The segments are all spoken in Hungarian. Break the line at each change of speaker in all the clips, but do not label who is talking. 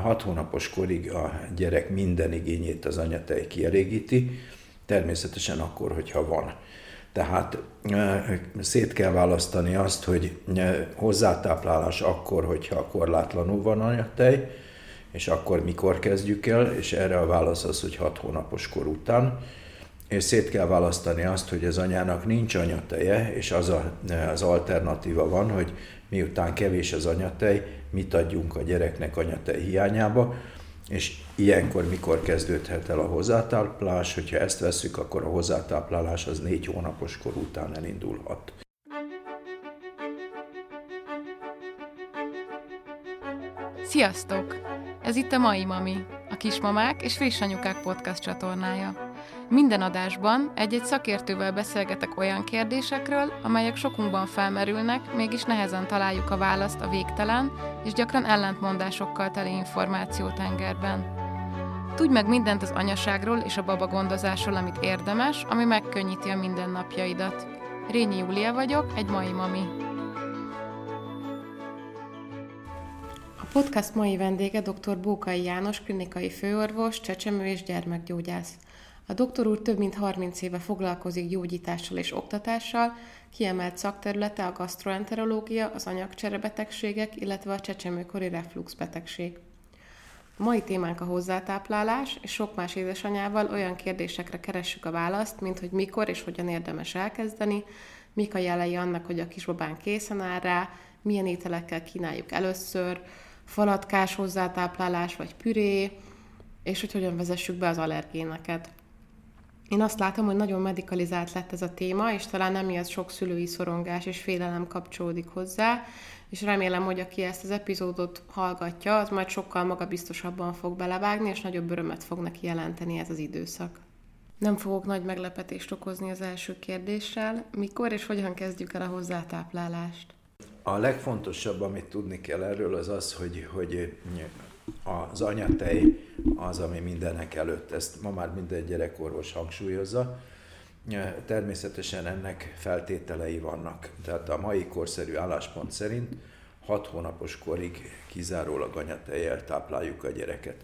hat hónapos korig a gyerek minden igényét az anyatej kielégíti, természetesen akkor, hogyha van. Tehát szét kell választani azt, hogy hozzátáplálás akkor, hogyha korlátlanul van anyatej, és akkor mikor kezdjük el, és erre a válasz az, hogy 6 hónapos kor után. És szét kell választani azt, hogy az anyának nincs anyateje, és az a, az alternatíva van, hogy miután kevés az anyatej, mit adjunk a gyereknek anyatej hiányába, és ilyenkor mikor kezdődhet el a hozzátáplálás, hogyha ezt veszük, akkor a hozzátáplálás az négy hónapos kor után elindulhat.
Sziasztok! Ez itt a Mai Mami, a Kismamák és Friss Anyukák podcast csatornája. Minden adásban egy-egy szakértővel beszélgetek olyan kérdésekről, amelyek sokunkban felmerülnek, mégis nehezen találjuk a választ a végtelen és gyakran ellentmondásokkal teli információtengerben. Tudj meg mindent az anyaságról és a baba gondozásról, amit érdemes, ami megkönnyíti a mindennapjaidat. Rényi Júlia vagyok, egy mai mami. A podcast mai vendége dr. Bókai János, klinikai főorvos, csecsemő és gyermekgyógyász. A doktor úr több mint 30 éve foglalkozik gyógyítással és oktatással, kiemelt szakterülete a gastroenterológia, az anyagcserebetegségek, illetve a csecsemőkori refluxbetegség. A mai témánk a hozzátáplálás, és sok más édesanyával olyan kérdésekre keressük a választ, mint hogy mikor és hogyan érdemes elkezdeni, mik a jelei annak, hogy a kisbabán készen áll rá, milyen ételekkel kínáljuk először, falatkás hozzátáplálás vagy püré, és hogy hogyan vezessük be az allergéneket. Én azt látom, hogy nagyon medikalizált lett ez a téma, és talán emiatt sok szülői szorongás és félelem kapcsolódik hozzá, és remélem, hogy aki ezt az epizódot hallgatja, az majd sokkal magabiztosabban fog belevágni, és nagyobb örömet fog neki jelenteni ez az időszak. Nem fogok nagy meglepetést okozni az első kérdéssel. Mikor és hogyan kezdjük el a hozzátáplálást?
A legfontosabb, amit tudni kell erről, az az, hogy, hogy az anyatej az, ami mindenek előtt, ezt ma már minden gyerekorvos hangsúlyozza. Természetesen ennek feltételei vannak. Tehát a mai korszerű álláspont szerint 6 hónapos korig kizárólag anyatejjel tápláljuk a gyereket.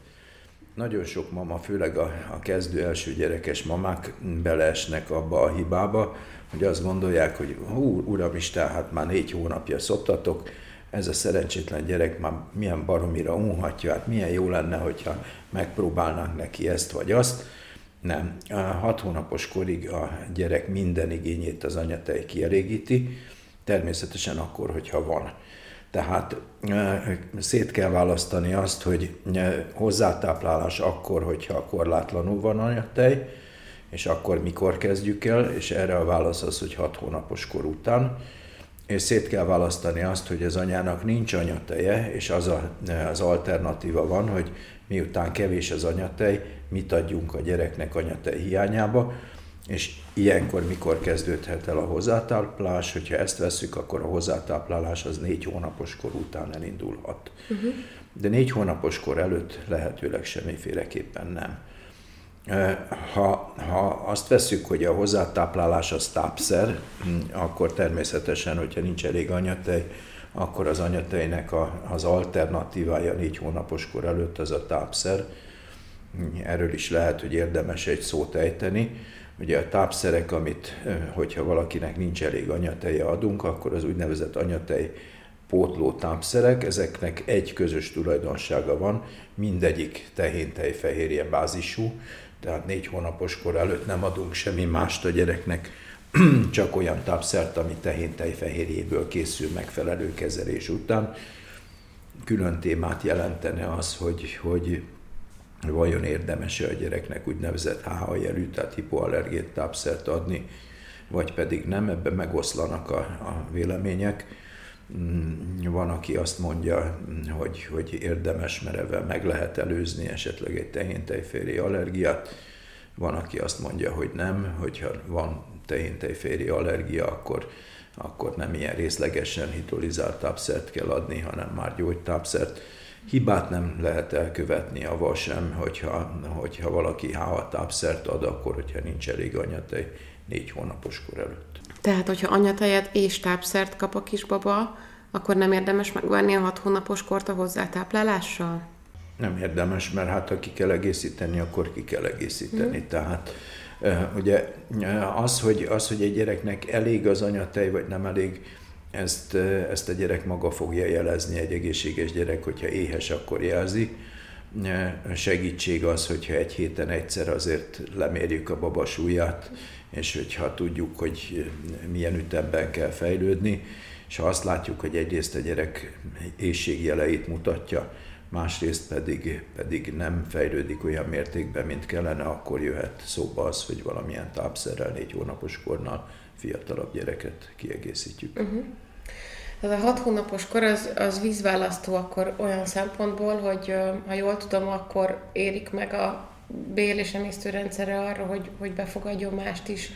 Nagyon sok mama, főleg a, a kezdő első gyerekes mamák beleesnek abba a hibába, hogy azt gondolják, hogy hú, uramisten, hát már négy hónapja szoptatok, ez a szerencsétlen gyerek már milyen baromira unhatja, hát milyen jó lenne, hogyha megpróbálnánk neki ezt vagy azt. Nem. A hat hónapos korig a gyerek minden igényét az anyatej kielégíti, természetesen akkor, hogyha van. Tehát szét kell választani azt, hogy hozzátáplálás akkor, hogyha korlátlanul van anyatej, és akkor mikor kezdjük el, és erre a válasz az, hogy hat hónapos kor után és szét kell választani azt, hogy az anyának nincs anyateje, és az a, az alternatíva van, hogy miután kevés az anyatej, mit adjunk a gyereknek anyatej hiányába, és ilyenkor mikor kezdődhet el a hozzátáplálás, hogyha ezt veszük, akkor a hozzátáplálás az négy hónapos kor után elindulhat. Uh-huh. De négy hónapos kor előtt lehetőleg semmiféleképpen nem. Ha, ha azt veszük, hogy a hozzátáplálás az tápszer, hm, akkor természetesen, hogyha nincs elég anyatej, akkor az anyatejnek a, az alternatívája négy hónapos kor előtt az a tápszer. Erről is lehet, hogy érdemes egy szót ejteni. Ugye a tápszerek, amit, hogyha valakinek nincs elég anyateje adunk, akkor az úgynevezett anyatej pótló tápszerek, ezeknek egy közös tulajdonsága van, mindegyik tehéntejfehérje bázisú, tehát négy hónapos kor előtt nem adunk semmi mást a gyereknek, csak olyan tápszert, ami tehéntejfehérjéből készül megfelelő kezelés után. Külön témát jelentene az, hogy, hogy vajon érdemes a gyereknek úgynevezett HH jelű, tehát hipoallergét tápszert adni, vagy pedig nem, ebben megoszlanak a, a vélemények. Mm, van, aki azt mondja, hogy, hogy érdemes, mert ebben meg lehet előzni esetleg egy tehéntejféri allergiát. Van, aki azt mondja, hogy nem, hogyha van tehéntejféri allergia, akkor, akkor nem ilyen részlegesen hidrolizált tápszert kell adni, hanem már gyógytápszert. Hibát nem lehet elkövetni avval sem, hogyha, hogyha valaki HA tápszert ad, akkor hogyha nincs elég anyatej négy hónapos kor előtt.
Tehát, hogyha anyatejet és tápszert kap a kisbaba, akkor nem érdemes megvárni a hat hónapos kort a hozzátáplálással?
Nem érdemes, mert hát ha ki kell egészíteni, akkor ki kell egészíteni. Mm. Tehát ugye az hogy, az, hogy egy gyereknek elég az anyatej, vagy nem elég, ezt, ezt a gyerek maga fogja jelezni, egy egészséges gyerek, hogyha éhes, akkor jelzi. Segítség az, hogyha egy héten egyszer azért lemérjük a baba súlyát, és hogyha tudjuk, hogy milyen ütemben kell fejlődni, és ha azt látjuk, hogy egyrészt a gyerek éjségjeleit mutatja, másrészt pedig, pedig nem fejlődik olyan mértékben, mint kellene, akkor jöhet szóba az, hogy valamilyen tápszerrel négy hónapos kornál fiatalabb gyereket kiegészítjük. Uh-huh.
Tehát a hat hónapos kor az, az vízválasztó akkor olyan szempontból, hogy ha jól tudom, akkor érik meg a bél és emésztőrendszere arra, hogy, hogy befogadjon mást is.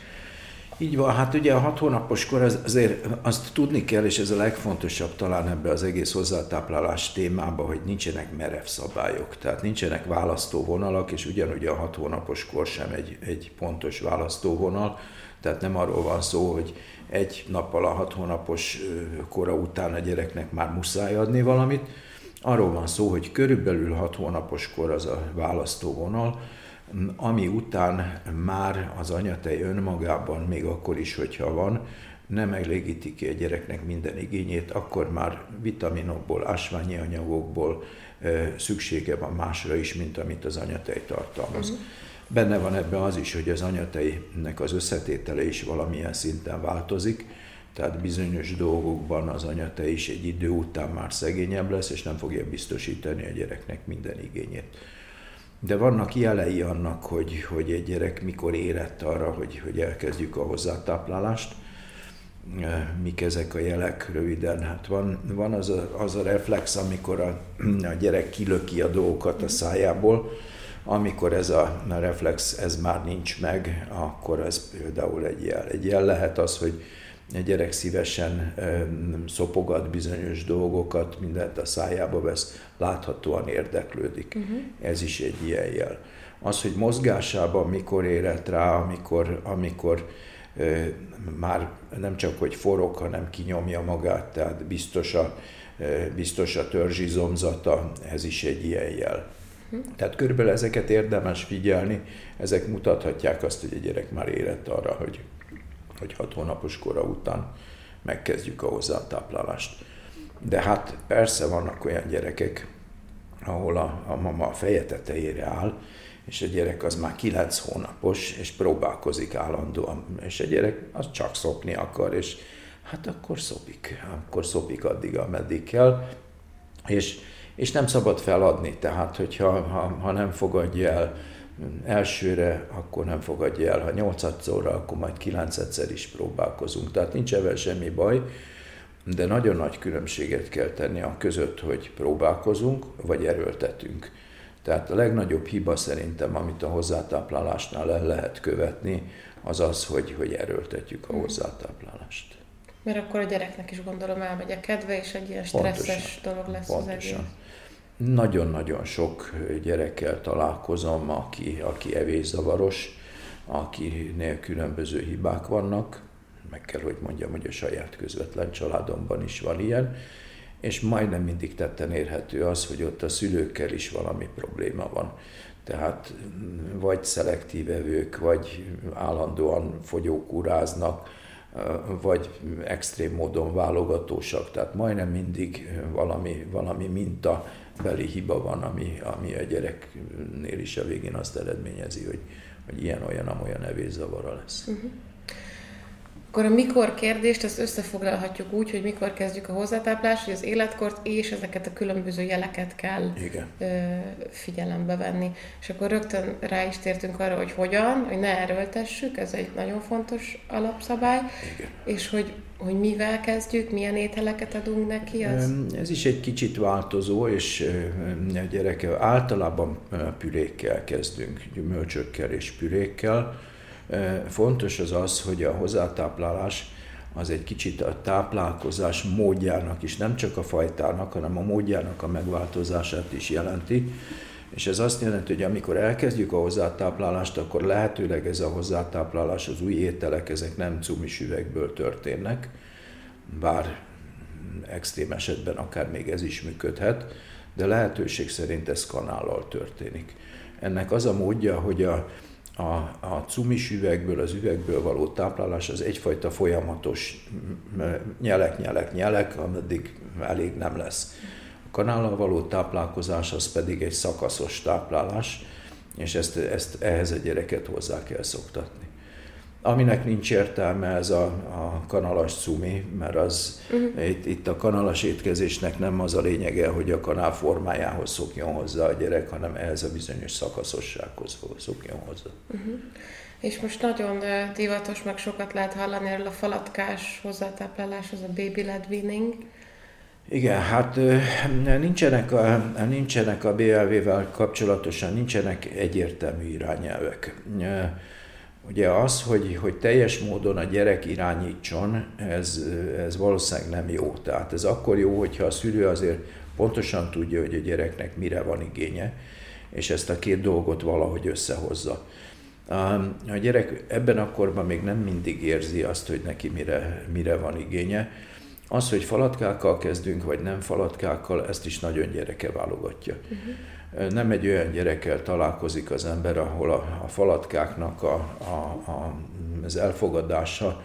Így van, hát ugye a hat hónapos kor az, azért azt tudni kell, és ez a legfontosabb talán ebbe az egész hozzátáplálás témába, hogy nincsenek merev szabályok, tehát nincsenek választóvonalak, és ugyanúgy a hat hónapos kor sem egy, egy pontos választóvonal, tehát nem arról van szó, hogy egy nappal a hat hónapos kora után a gyereknek már muszáj adni valamit, arról van szó, hogy körülbelül hat hónapos kor az a választóvonal, ami után már az anyatej önmagában, még akkor is, hogyha van, nem elégíti ki a gyereknek minden igényét, akkor már vitaminokból, ásványi anyagokból szüksége van másra is, mint amit az anyatej tartalmaz. Uh-huh. Benne van ebben az is, hogy az anyatejnek az összetétele is valamilyen szinten változik, tehát bizonyos dolgokban az anyatej is egy idő után már szegényebb lesz, és nem fogja biztosítani a gyereknek minden igényét. De vannak jelei annak, hogy, hogy egy gyerek mikor érett arra, hogy, hogy elkezdjük a hozzátáplálást. Mik ezek a jelek röviden? Hát van, van az, a, az a reflex, amikor a, a gyerek kilöki a dolgokat a szájából, amikor ez a, a reflex ez már nincs meg, akkor ez például egy jel. Egy jel lehet az, hogy egy gyerek szívesen szopogat bizonyos dolgokat, mindent a szájába vesz, láthatóan érdeklődik. Uh-huh. Ez is egy ilyen jel. Az, hogy mozgásában mikor érett rá, amikor, amikor már nem csak hogy forog, hanem kinyomja magát, tehát biztos a, biztos a törzsizomzata, ez is egy ilyen jel. Uh-huh. Tehát körülbelül ezeket érdemes figyelni, ezek mutathatják azt, hogy a gyerek már érett arra, hogy hogy hat hónapos kora után megkezdjük a hozzátáplálást. De hát persze vannak olyan gyerekek, ahol a, a mama a feje tetejére áll, és a gyerek az már kilenc hónapos, és próbálkozik állandóan, és a gyerek az csak szopni akar, és hát akkor szopik, akkor szopik addig, ameddig kell, és, és nem szabad feladni, tehát hogyha ha, ha nem fogadja el elsőre, akkor nem fogadja el, ha nyolcadszorra, akkor majd kilencedszer is próbálkozunk. Tehát nincs ebben semmi baj, de nagyon nagy különbséget kell tenni a között, hogy próbálkozunk, vagy erőltetünk. Tehát a legnagyobb hiba szerintem, amit a hozzátáplálásnál el lehet követni, az az, hogy, hogy erőltetjük a mhm. hozzátáplálást.
Mert akkor a gyereknek is gondolom elmegy a kedve, és egy ilyen stresszes pontosan, dolog lesz pontosan. az egész.
Nagyon-nagyon sok gyerekkel találkozom, aki, aki evészavaros, akinél különböző hibák vannak, meg kell, hogy mondjam, hogy a saját közvetlen családomban is van ilyen, és majdnem mindig tetten érhető az, hogy ott a szülőkkel is valami probléma van. Tehát vagy szelektív evők, vagy állandóan fogyókúráznak, vagy extrém módon válogatósak, tehát majdnem mindig valami, valami minta beli hiba van, ami, ami a gyereknél is a végén azt eredményezi, hogy, hogy ilyen-olyan, amolyan evészavara lesz. Uh-huh.
Akkor a mikor kérdést ezt összefoglalhatjuk úgy, hogy mikor kezdjük a hozzátáplást, hogy az életkort és ezeket a különböző jeleket kell Igen. figyelembe venni. És akkor rögtön rá is tértünk arra, hogy hogyan, hogy ne erőltessük, ez egy nagyon fontos alapszabály, Igen. és hogy, hogy mivel kezdjük, milyen ételeket adunk neki. Az...
Ez is egy kicsit változó, és a gyereke általában pürékkel kezdünk, gyümölcsökkel és pürékkel, Fontos az az, hogy a hozzátáplálás az egy kicsit a táplálkozás módjának is, nem csak a fajtának, hanem a módjának a megváltozását is jelenti. És ez azt jelenti, hogy amikor elkezdjük a hozzátáplálást, akkor lehetőleg ez a hozzátáplálás, az új ételek, ezek nem cumis üvegből történnek, bár extrém esetben akár még ez is működhet, de lehetőség szerint ez kanállal történik. Ennek az a módja, hogy a, a, a cumis üvegből, az üvegből való táplálás az egyfajta folyamatos nyelek, nyelek, nyelek, ameddig elég nem lesz. A kanállal való táplálkozás az pedig egy szakaszos táplálás, és ezt, ezt ehhez a gyereket hozzá kell szoktatni. Aminek nincs értelme ez a, a kanalas cumi, mert az uh-huh. itt, itt a kanalas étkezésnek nem az a lényege, hogy a kanál formájához szokjon hozzá a gyerek, hanem ehhez a bizonyos szakaszossághoz szokjon hozzá. Uh-huh.
És most nagyon divatos, meg sokat lehet hallani erről a falatkás hozzátápláláshoz, a baby led weaning.
Igen, hát nincsenek a, nincsenek a BLV-vel kapcsolatosan, nincsenek egyértelmű irányelvek. Ugye az, hogy, hogy teljes módon a gyerek irányítson, ez, ez valószínűleg nem jó. Tehát ez akkor jó, hogyha a szülő azért pontosan tudja, hogy a gyereknek mire van igénye, és ezt a két dolgot valahogy összehozza. A gyerek ebben a korban még nem mindig érzi azt, hogy neki mire, mire van igénye. Az, hogy falatkákkal kezdünk, vagy nem falatkákkal, ezt is nagyon gyereke válogatja. Uh-huh nem egy olyan gyerekkel találkozik az ember, ahol a, a falatkáknak a, a, a, az elfogadása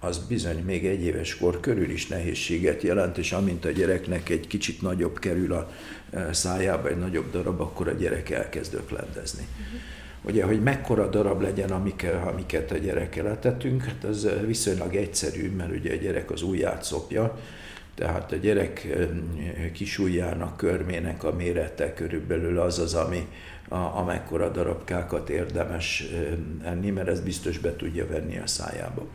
az bizony még egy éves kor körül is nehézséget jelent, és amint a gyereknek egy kicsit nagyobb kerül a e, szájába, egy nagyobb darab, akkor a gyerek elkezd öklendezni. Uh-huh. Ugye, hogy mekkora darab legyen, amiket, amiket a gyerekkel etetünk, hát ez viszonylag egyszerű, mert ugye a gyerek az ujját szopja, tehát a gyerek kisújjának, körmének a mérete körülbelül az az, ami a, amekkora darabkákat érdemes enni, mert ez biztos be tudja venni a szájába.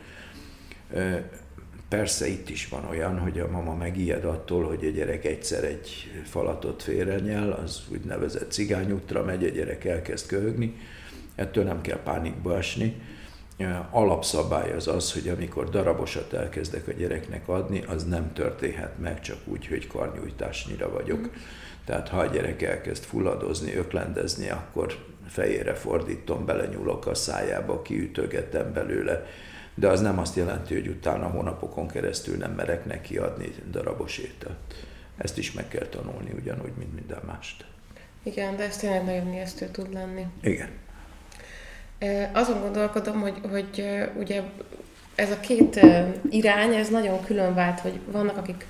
Persze itt is van olyan, hogy a mama megijed attól, hogy a gyerek egyszer egy falatot félrenyel, az úgynevezett cigányútra megy, a gyerek elkezd köhögni, ettől nem kell pánikba esni, alapszabály az az, hogy amikor darabosat elkezdek a gyereknek adni, az nem történhet meg csak úgy, hogy karnyújtásnyira vagyok. Mm. Tehát ha a gyerek elkezd fulladozni, öklendezni, akkor fejére fordítom, belenyúlok a szájába, kiütögetem belőle, de az nem azt jelenti, hogy utána hónapokon keresztül nem merek neki adni darabos ételt. Ezt is meg kell tanulni, ugyanúgy, mint minden mást.
Igen, de ez tényleg nagyon ijesztő tud lenni.
Igen.
Azon gondolkodom, hogy, hogy ugye ez a két irány, ez nagyon külön vált, hogy vannak, akik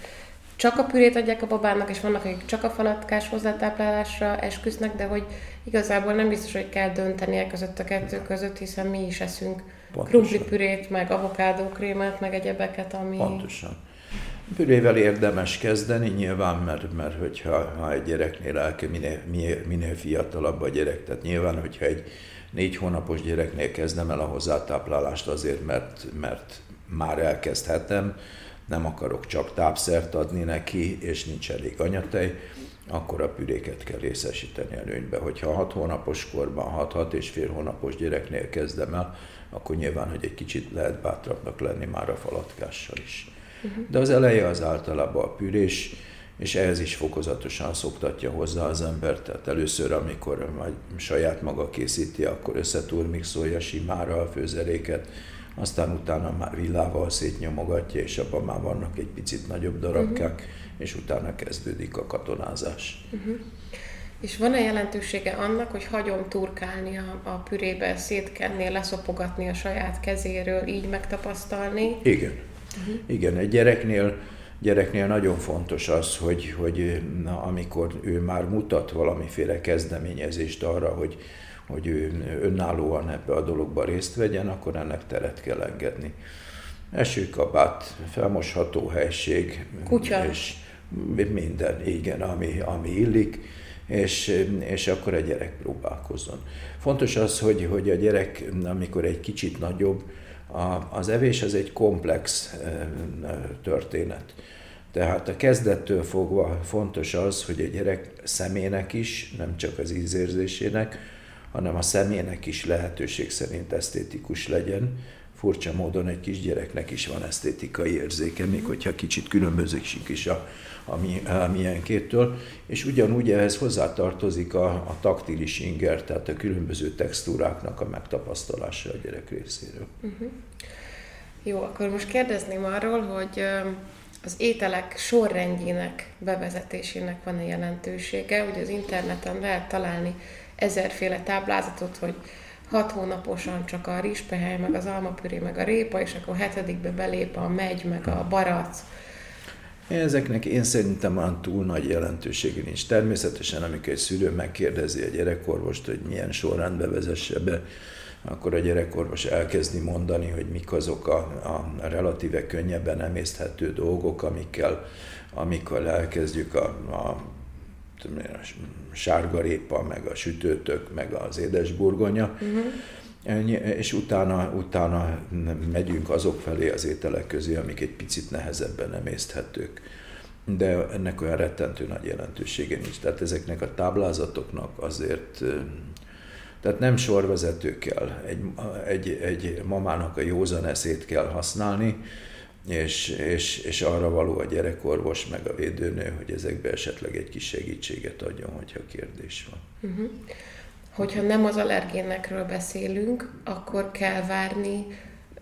csak a pürét adják a babának, és vannak, akik csak a falatkás hozzátáplálásra esküsznek, de hogy igazából nem biztos, hogy kell döntenie között a kettő között, hiszen mi is eszünk krumplipürét, meg avokádókrémet, meg egyebeket, ami...
Pontosan. Pürével érdemes kezdeni, nyilván, mert, mert hogyha ha egy gyereknél elke, minél, minél, minél fiatalabb a gyerek, tehát nyilván, hogyha egy négy hónapos gyereknél kezdem el a hozzátáplálást azért, mert, mert már elkezdhetem, nem akarok csak tápszert adni neki, és nincs elég anyatej, akkor a püréket kell részesíteni előnybe. Hogyha 6 hónapos korban, 6-6 és fél hónapos gyereknél kezdem el, akkor nyilván, hogy egy kicsit lehet bátrabbnak lenni már a falatkással is. Uh-huh. De az eleje az általában a pürés, és ehhez is fokozatosan szoktatja hozzá az ember, tehát először, amikor majd saját maga készíti, akkor összetúrmixolja simára a főzeléket, aztán utána már villával szétnyomogatja, és abban már vannak egy picit nagyobb darabkák, uh-huh. és utána kezdődik a katonázás. Uh-huh.
És van-e jelentősége annak, hogy hagyom turkálni a, a pürébe, szétkenni, leszopogatni a saját kezéről, így megtapasztalni?
Igen. Uh-huh. Igen, egy gyereknél gyereknél nagyon fontos az, hogy, hogy na, amikor ő már mutat valamiféle kezdeményezést arra, hogy, hogy ő önállóan ebbe a dologba részt vegyen, akkor ennek teret kell engedni. Esőkabát, felmosható helység,
Kutya.
és minden, igen, ami, ami illik, és, és akkor a gyerek próbálkozzon. Fontos az, hogy, hogy a gyerek, amikor egy kicsit nagyobb, a, az evés az egy komplex történet. Tehát a kezdettől fogva fontos az, hogy a gyerek szemének is, nem csak az ízérzésének, hanem a szemének is lehetőség szerint esztétikus legyen. Furcsa módon egy kisgyereknek is van esztétikai érzéke, még hogyha kicsit különbözik is a, a, mi, a milyenkétől. És ugyanúgy ehhez hozzátartozik a, a taktilis inger, tehát a különböző textúráknak a megtapasztalása a gyerek részéről. Uh-huh.
Jó, akkor most kérdezném arról, hogy az ételek sorrendjének bevezetésének van-e jelentősége. Ugye az interneten lehet találni ezerféle táblázatot, hogy hat hónaposan csak a rizspehely, meg az almapüré, meg a répa, és akkor hetedikbe belép a megy, meg a barac.
Ezeknek én szerintem olyan túl nagy jelentősége nincs. Természetesen, amikor egy szülő megkérdezi a gyerekorvost, hogy milyen sorrendbe vezesse be, akkor a gyerekorvos elkezdi mondani, hogy mik azok a, a relatíve könnyebben emészthető dolgok, amikkel, amikkel elkezdjük a a sárgarépa, meg a sütőtök, meg az édesburgonya, uh-huh. és utána, utána megyünk azok felé az ételek közé, amik egy picit nehezebben emészthetők. De ennek olyan rettentő nagy jelentősége nincs. Tehát ezeknek a táblázatoknak azért tehát nem sorvezető kell, egy, egy, egy mamának a józan eszét kell használni, és, és, és arra való a gyerekorvos, meg a védőnő, hogy ezekbe esetleg egy kis segítséget adjon, hogyha kérdés van. Uh-huh.
Hogyha nem az allergénekről beszélünk, akkor kell várni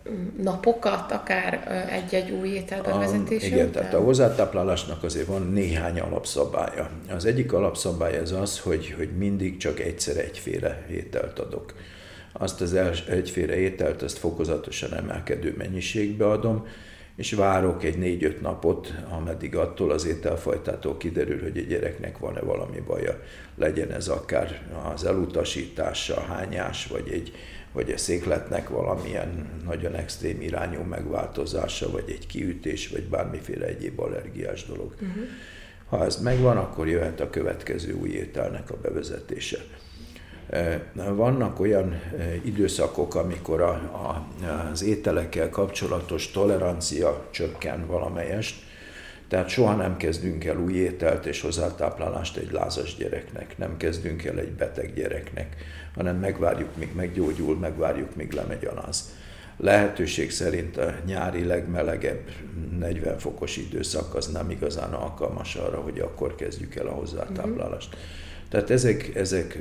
mm, napokat, akár egy-egy új étel bevezetése
Igen, tehát a hozzátáplálásnak azért van néhány alapszabálya. Az egyik alapszabály ez az, hogy, hogy mindig csak egyszer egyféle ételt adok. Azt az egyféle ételt, azt fokozatosan emelkedő mennyiségbe adom, és várok egy négy-öt napot, ameddig attól az ételfajtától kiderül, hogy egy gyereknek van-e valami baja. Legyen ez akár az elutasítása, hányás, vagy egy vagy a székletnek valamilyen nagyon extrém irányú megváltozása, vagy egy kiütés, vagy bármiféle egyéb allergiás dolog. Uh-huh. Ha ez megvan, akkor jöhet a következő új ételnek a bevezetése. Vannak olyan időszakok, amikor a, a, az ételekkel kapcsolatos tolerancia csökken valamelyest, tehát soha nem kezdünk el új ételt és hozzátáplálást egy lázas gyereknek, nem kezdünk el egy beteg gyereknek, hanem megvárjuk, míg meggyógyul, megvárjuk, míg lemegy a láz. Lehetőség szerint a nyári legmelegebb 40 fokos időszak az nem igazán alkalmas arra, hogy akkor kezdjük el a hozzátáplálást. Mm-hmm tehát ezek, ezek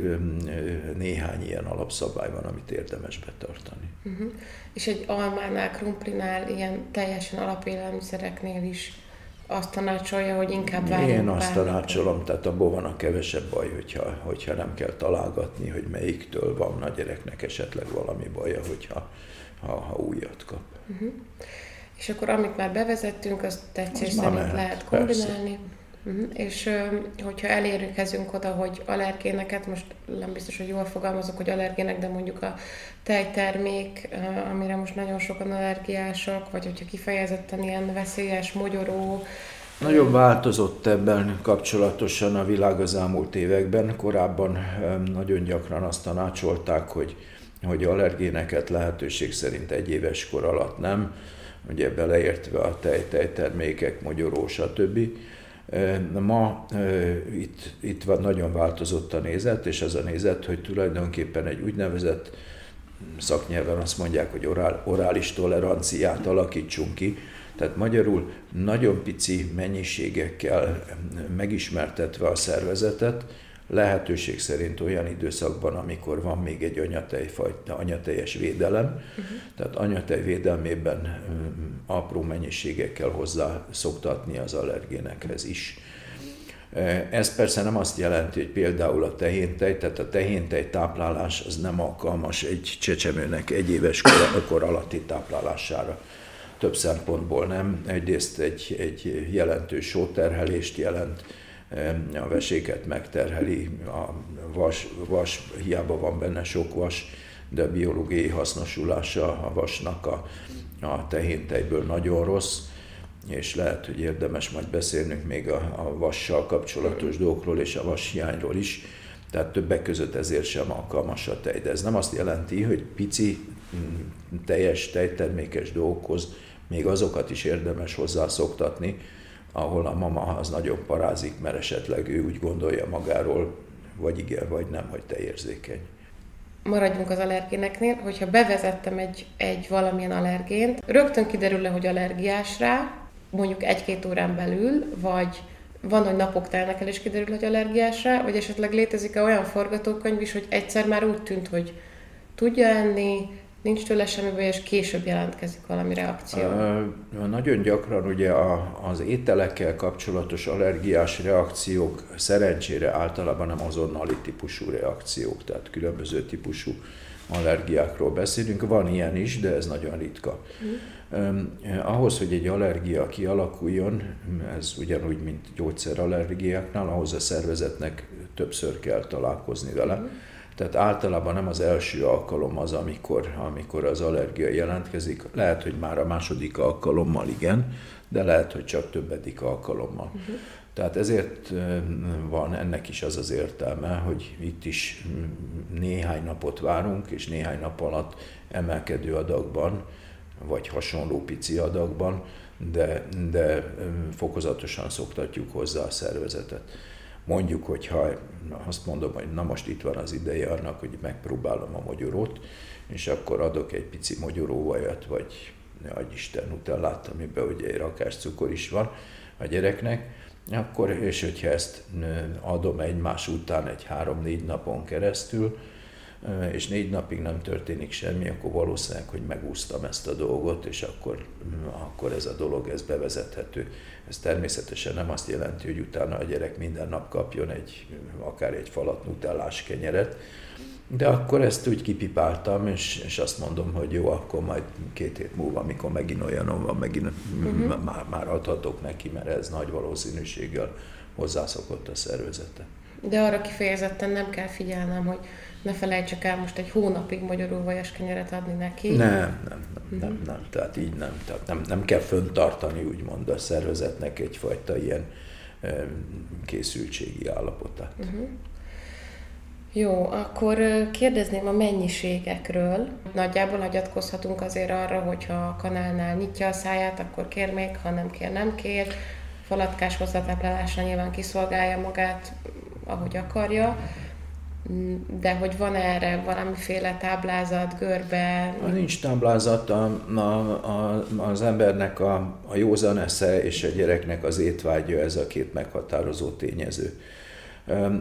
néhány ilyen alapszabály van, amit érdemes betartani.
Uh-huh. És egy almánál, krumplinál, ilyen teljesen alapélelmiszereknél is azt tanácsolja, hogy inkább várjunk
Én azt tanácsolom, tehát abból van a kevesebb baj, hogyha, hogyha nem kell találgatni, hogy melyiktől van a gyereknek esetleg valami baja, hogyha ha, ha újat kap. Uh-huh.
És akkor amit már bevezettünk, azt tetszés szerint lehet, lehet kombinálni. Persze. Uh-huh. És hogyha elérkezünk oda, hogy allergéneket, most nem biztos, hogy jól fogalmazok, hogy allergének, de mondjuk a tejtermék, amire most nagyon sokan allergiások, vagy hogyha kifejezetten ilyen veszélyes, mogyoró,
nagyon változott ebben kapcsolatosan a világ az elmúlt években. Korábban nagyon gyakran azt tanácsolták, hogy, hogy allergéneket lehetőség szerint egy éves kor alatt nem, ugye beleértve a tej, tejtermékek, mogyoró, stb. Ma itt, itt van nagyon változott a nézet, és az a nézet, hogy tulajdonképpen egy úgynevezett szaknyelven azt mondják, hogy orál, orális toleranciát alakítsunk ki, tehát magyarul nagyon pici mennyiségekkel megismertetve a szervezetet, lehetőség szerint olyan időszakban, amikor van még egy anyatejfajta, anyateljes védelem, uh-huh. tehát anyatej védelmében apró mennyiségekkel hozzá szoktatni az allergénekhez is. Ez persze nem azt jelenti, hogy például a tehéntej, tehát a tehéntej táplálás az nem alkalmas egy csecsemőnek egy éves kor, kor alatti táplálására. Több szempontból nem. Egyrészt egy, egy jelentős sóterhelést jelent, a veséket megterheli, a vas, vas, hiába van benne sok vas, de a biológiai hasznosulása a vasnak a, a tehéntejből nagyon rossz, és lehet, hogy érdemes majd beszélnünk még a, a vassal kapcsolatos dolgokról és a vashiányról is, tehát többek között ezért sem alkalmas a tej. De ez nem azt jelenti, hogy pici, teljes tejtermékes dolgokhoz még azokat is érdemes hozzászoktatni, ahol a mama az nagyon parázik, mert esetleg ő úgy gondolja magáról, vagy igen, vagy nem, hogy te érzékeny.
Maradjunk az allergéneknél, hogyha bevezettem egy, egy valamilyen allergént, rögtön kiderül le, hogy allergiás rá, mondjuk egy-két órán belül, vagy van, hogy napok telnek el, és kiderül, hogy allergiás rá, vagy esetleg létezik-e olyan forgatókönyv is, hogy egyszer már úgy tűnt, hogy tudja enni, nincs tőle semmi baj, és később jelentkezik valami reakció?
Uh, nagyon gyakran ugye a, az ételekkel kapcsolatos allergiás reakciók szerencsére általában nem azonnali típusú reakciók, tehát különböző típusú allergiákról beszélünk. Van ilyen is, de ez nagyon ritka. Mm. Eh, ahhoz, hogy egy allergia kialakuljon, ez ugyanúgy, mint gyógyszerallergiáknál, ahhoz a szervezetnek többször kell találkozni vele. Mm. Tehát általában nem az első alkalom az, amikor, amikor az allergia jelentkezik. Lehet, hogy már a második alkalommal igen, de lehet, hogy csak többedik alkalommal. Uh-huh. Tehát ezért van ennek is az az értelme, hogy itt is néhány napot várunk, és néhány nap alatt emelkedő adagban, vagy hasonló pici adagban, de, de fokozatosan szoktatjuk hozzá a szervezetet. Mondjuk, hogyha azt mondom, hogy na most itt van az ideje annak, hogy megpróbálom a magyarót, és akkor adok egy pici magyaróvajat, vagy ne Isten nutellát, amiben ugye egy rakás cukor is van a gyereknek, akkor, és hogyha ezt adom egymás után egy három-négy napon keresztül, és négy napig nem történik semmi, akkor valószínűleg, hogy megúsztam ezt a dolgot, és akkor, akkor ez a dolog, ez bevezethető. Ez természetesen nem azt jelenti, hogy utána a gyerek minden nap kapjon egy, akár egy falat nutellás kenyeret, de akkor ezt úgy kipipáltam, és, és azt mondom, hogy jó, akkor majd két hét múlva, amikor megint olyanom van, megint uh-huh. már, már adhatok neki, mert ez nagy valószínűséggel hozzászokott a szervezete.
De arra kifejezetten nem kell figyelnem, hogy ne felejtsek el most egy hónapig magyarul vajas kenyeret adni neki.
Nem, nem, nem, uh-huh. nem, nem, tehát így nem. Tehát nem, nem kell föntartani, úgymond a szervezetnek egyfajta ilyen készültségi állapotát. Uh-huh.
Jó, akkor kérdezném a mennyiségekről. Nagyjából hagyatkozhatunk azért arra, hogyha a kanálnál nyitja a száját, akkor kér még, ha nem kér, nem kér. Falatkás hozzátáplálásra nyilván kiszolgálja magát, ahogy akarja. De hogy van erre valamiféle táblázat, görbe?
Nincs táblázat, a, a, a, az embernek a, a józan esze és a gyereknek az étvágya, ez a két meghatározó tényező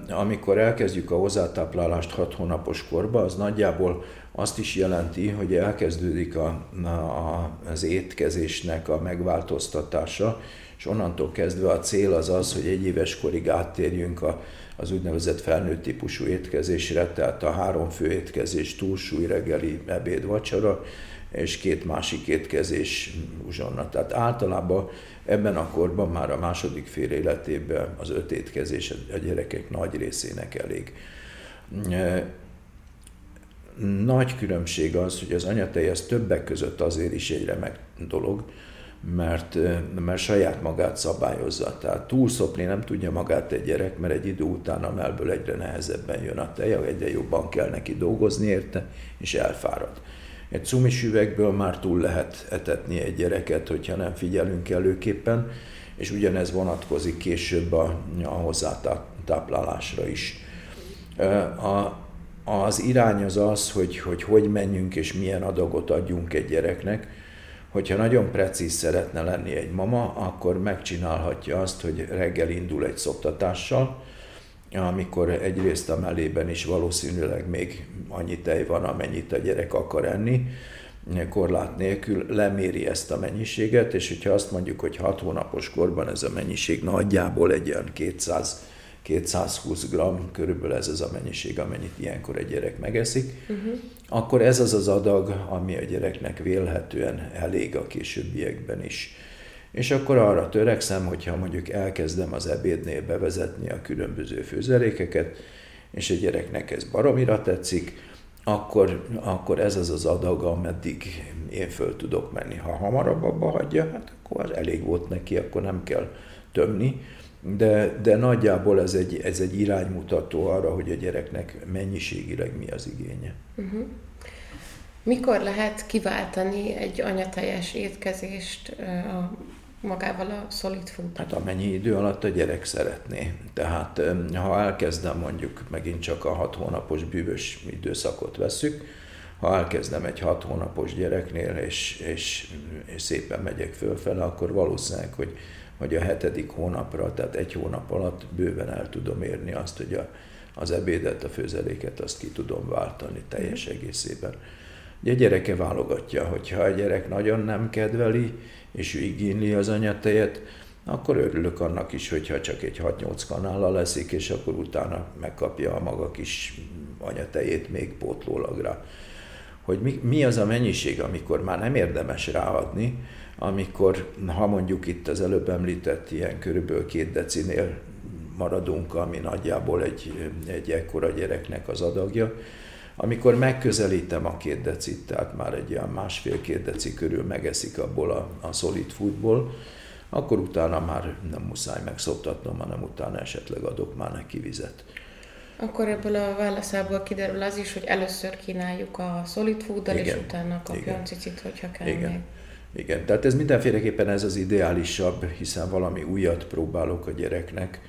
amikor elkezdjük a hozzátáplálást 6 hónapos korba, az nagyjából azt is jelenti, hogy elkezdődik a, a, az étkezésnek a megváltoztatása, és onnantól kezdve a cél az az, hogy egy éves korig áttérjünk a, az úgynevezett felnőtt típusú étkezésre, tehát a három fő étkezés, túlsúly, reggeli, ebéd, vacsora, és két másik étkezés uzsonna. Tehát általában ebben a korban már a második fél életében az öt étkezés a gyerekek nagy részének elég. Nagy különbség az, hogy az anyatej az többek között azért is egy remek dolog, mert, mert saját magát szabályozza. Tehát túlszopni nem tudja magát egy gyerek, mert egy idő után a melből egyre nehezebben jön a tej, egyre jobban kell neki dolgozni érte, és elfárad. Egy cumis üvegből már túl lehet etetni egy gyereket, hogyha nem figyelünk előképpen, és ugyanez vonatkozik később a, a hozzátáplálásra is. A, az irány az az, hogy, hogy hogy menjünk és milyen adagot adjunk egy gyereknek. Hogyha nagyon precíz szeretne lenni egy mama, akkor megcsinálhatja azt, hogy reggel indul egy szoptatással, amikor egyrészt a mellében is valószínűleg még annyi tej van, amennyit a gyerek akar enni, korlát nélkül leméri ezt a mennyiséget, és hogyha azt mondjuk, hogy 6 hónapos korban ez a mennyiség nagyjából egy olyan 200 220 g, körülbelül ez az a mennyiség, amennyit ilyenkor egy gyerek megeszik, uh-huh. akkor ez az az adag, ami a gyereknek vélhetően elég a későbbiekben is és akkor arra törekszem, hogyha mondjuk elkezdem az ebédnél bevezetni a különböző főzelékeket, és a gyereknek ez baromira tetszik, akkor, akkor ez az az adag, ameddig én föl tudok menni. Ha hamarabb abba hagyja, hát akkor az elég volt neki, akkor nem kell tömni, de, de nagyjából ez egy, ez egy iránymutató arra, hogy a gyereknek mennyiségileg mi az igénye. Uh-huh.
Mikor lehet kiváltani egy anyateljes étkezést a magával a solid food?
Hát amennyi idő alatt a gyerek szeretné. Tehát ha elkezdem mondjuk megint csak a hat hónapos bűvös időszakot veszük, ha elkezdem egy hat hónapos gyereknél, és, és, és szépen megyek fölfele, akkor valószínűleg, hogy, hogy a hetedik hónapra, tehát egy hónap alatt bőven el tudom érni azt, hogy a, az ebédet, a főzeléket azt ki tudom váltani teljes egészében. Ugye a gyereke válogatja, hogyha a gyerek nagyon nem kedveli, és ő igényli az anyatejet, akkor örülök annak is, hogyha csak egy 6-8 kanállal leszik, és akkor utána megkapja a maga kis anyatejét még pótlólagra. Hogy mi, mi az a mennyiség, amikor már nem érdemes ráadni, amikor, ha mondjuk itt az előbb említett ilyen körülbelül két decinél maradunk, ami nagyjából egy, egy ekkora gyereknek az adagja, amikor megközelítem a két decit, tehát már egy ilyen másfél-két deci körül megeszik abból a, a solid foodból, akkor utána már nem muszáj megszoktatnom, hanem utána esetleg adok már neki vizet.
Akkor ebből a válaszából kiderül az is, hogy először kínáljuk a solid fooddal, és utána kapjon cicit, hogyha kell
Igen.
még.
Igen, tehát ez mindenféleképpen ez az ideálisabb, hiszen valami újat próbálok a gyereknek,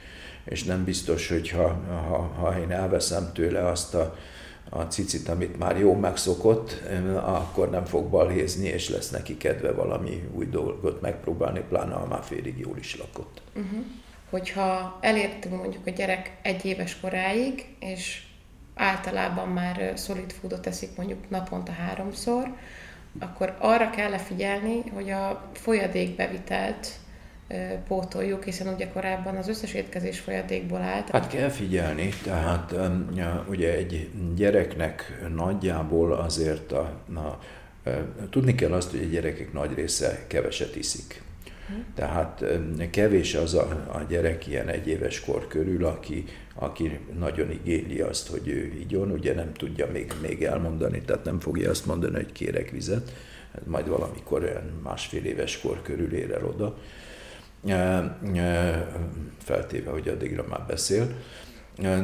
és nem biztos, hogy ha, ha, ha én elveszem tőle azt a, a cicit, amit már jó megszokott, akkor nem fog balhézni, és lesz neki kedve valami új dolgot megpróbálni, pláne ha már félig jól is lakott.
Uh-huh. Hogyha elértünk mondjuk a gyerek egy éves koráig, és általában már solid foodot eszik mondjuk naponta háromszor, akkor arra kell figyelni, hogy a folyadékbevitelt pótoljuk, hiszen ugye korábban az összes étkezés folyadékból állt.
Hát kell figyelni, tehát ugye egy gyereknek nagyjából azért a, a, tudni kell azt, hogy a gyerekek nagy része keveset iszik. Tehát kevés az a, a gyerek ilyen egy éves kor körül, aki, aki nagyon igényli azt, hogy ő igyon, ugye nem tudja még, még elmondani, tehát nem fogja azt mondani, hogy kérek vizet, majd valamikor olyan másfél éves kor körül ér el oda, feltéve, hogy addigra már beszél,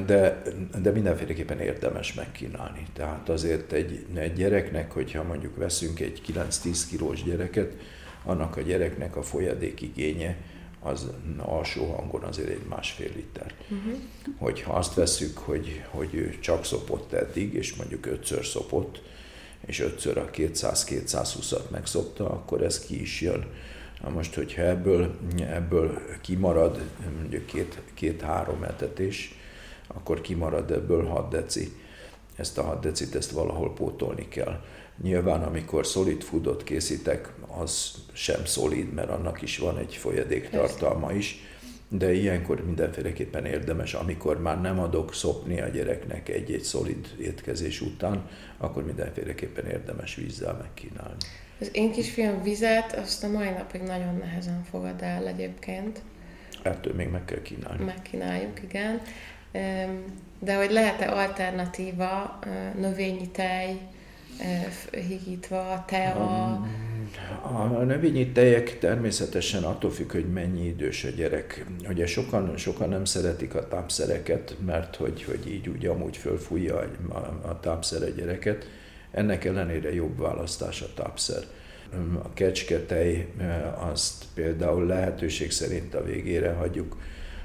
de, de mindenféleképpen érdemes megkínálni. Tehát azért egy, egy gyereknek, hogyha mondjuk veszünk egy 9-10 kilós gyereket, annak a gyereknek a folyadék igénye az alsó hangon azért egy másfél liter. Uh-huh. Hogyha azt veszük, hogy, hogy ő csak szopott eddig, és mondjuk ötször szopott, és ötször a 200-220-at megszopta, akkor ez ki is jön. Na most, hogyha ebből, ebből kimarad mondjuk két, két-három etetés, akkor kimarad ebből 6 deci. Ezt a 6 decit ezt valahol pótolni kell. Nyilván, amikor solid foodot készítek, az sem szolid, mert annak is van egy folyadéktartalma is, de ilyenkor mindenféleképpen érdemes, amikor már nem adok szopni a gyereknek egy-egy szolid étkezés után, akkor mindenféleképpen érdemes vízzel megkínálni.
Az én kisfiam vizet, azt a mai napig nagyon nehezen fogad el egyébként.
Ettől még meg kell kínálni.
Megkínáljuk, igen. De hogy lehet-e alternatíva növényi tej, higítva, tea?
A növényi tejek természetesen attól függ, hogy mennyi idős a gyerek. Ugye sokan, sokan nem szeretik a tápszereket, mert hogy, hogy így úgy amúgy fölfújja a, a tápszer a gyereket. Ennek ellenére jobb választás a tápszer. A kecsketej azt például lehetőség szerint a végére hagyjuk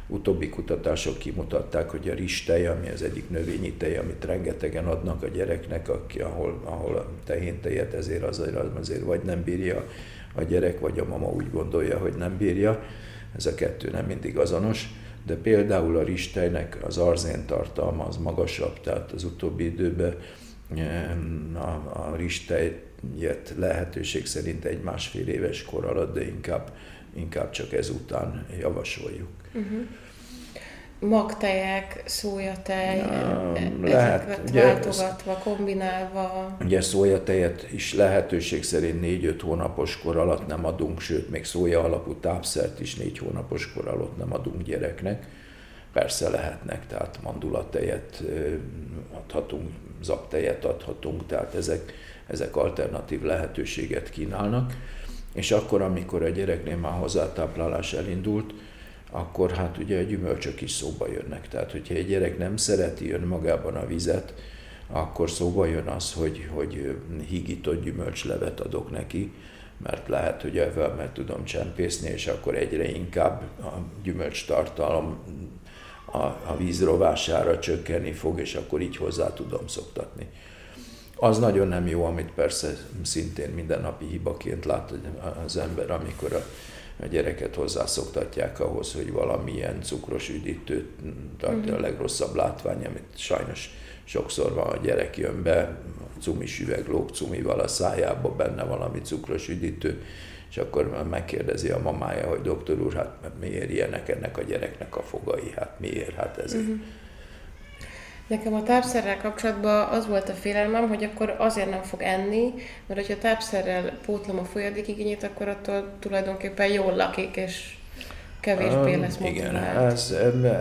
utóbbi kutatások kimutatták, hogy a ristej, ami az egyik növényi tej, amit rengetegen adnak a gyereknek, aki, ahol, ahol a tehén tejet ezért azért, azért vagy nem bírja a gyerek, vagy a mama úgy gondolja, hogy nem bírja. Ez a kettő nem mindig azonos, de például a ristejnek az arzén tartalma az magasabb, tehát az utóbbi időben a, a ristejt lehetőség szerint egy másfél éves kor alatt, de inkább inkább csak ezután javasoljuk. Uh-huh.
Magtejek, szójatej, ja, lehet, ugye, váltogatva, kombinálva.
Ugye szójatejet is lehetőség szerint 4-5 hónapos kor alatt nem adunk, sőt, még szója alapú tápszert is 4 hónapos kor alatt nem adunk gyereknek. Persze lehetnek, tehát mandulatejet adhatunk, zaptejet adhatunk, tehát ezek, ezek alternatív lehetőséget kínálnak és akkor, amikor a gyereknél már hozzátáplálás elindult, akkor hát ugye a gyümölcsök is szóba jönnek. Tehát, hogyha egy gyerek nem szereti önmagában a vizet, akkor szóba jön az, hogy, hogy hígított gyümölcslevet adok neki, mert lehet, hogy ezzel meg tudom csempészni, és akkor egyre inkább a gyümölcs tartalom a, a víz rovására csökkenni fog, és akkor így hozzá tudom szoktatni az nagyon nem jó, amit persze szintén mindennapi hibaként lát az ember, amikor a, a gyereket hozzászoktatják ahhoz, hogy valamilyen cukros üdítőt tartja a mhm. legrosszabb látvány, amit sajnos sokszor van, a gyerek jön be, cumis üveg lóg cumival a szájába, benne valami cukros üdítő, és akkor megkérdezi a mamája, hogy doktor úr, hát miért ilyenek ennek a gyereknek a fogai, hát miért, hát ezért. Uh-huh.
Nekem a tápszerrel kapcsolatban az volt a félelmem, hogy akkor azért nem fog enni, mert hogyha tápszerrel pótlom a folyadékigényét, akkor attól tulajdonképpen jól lakik, és kevésbé lesz motivált.
Igen, ez,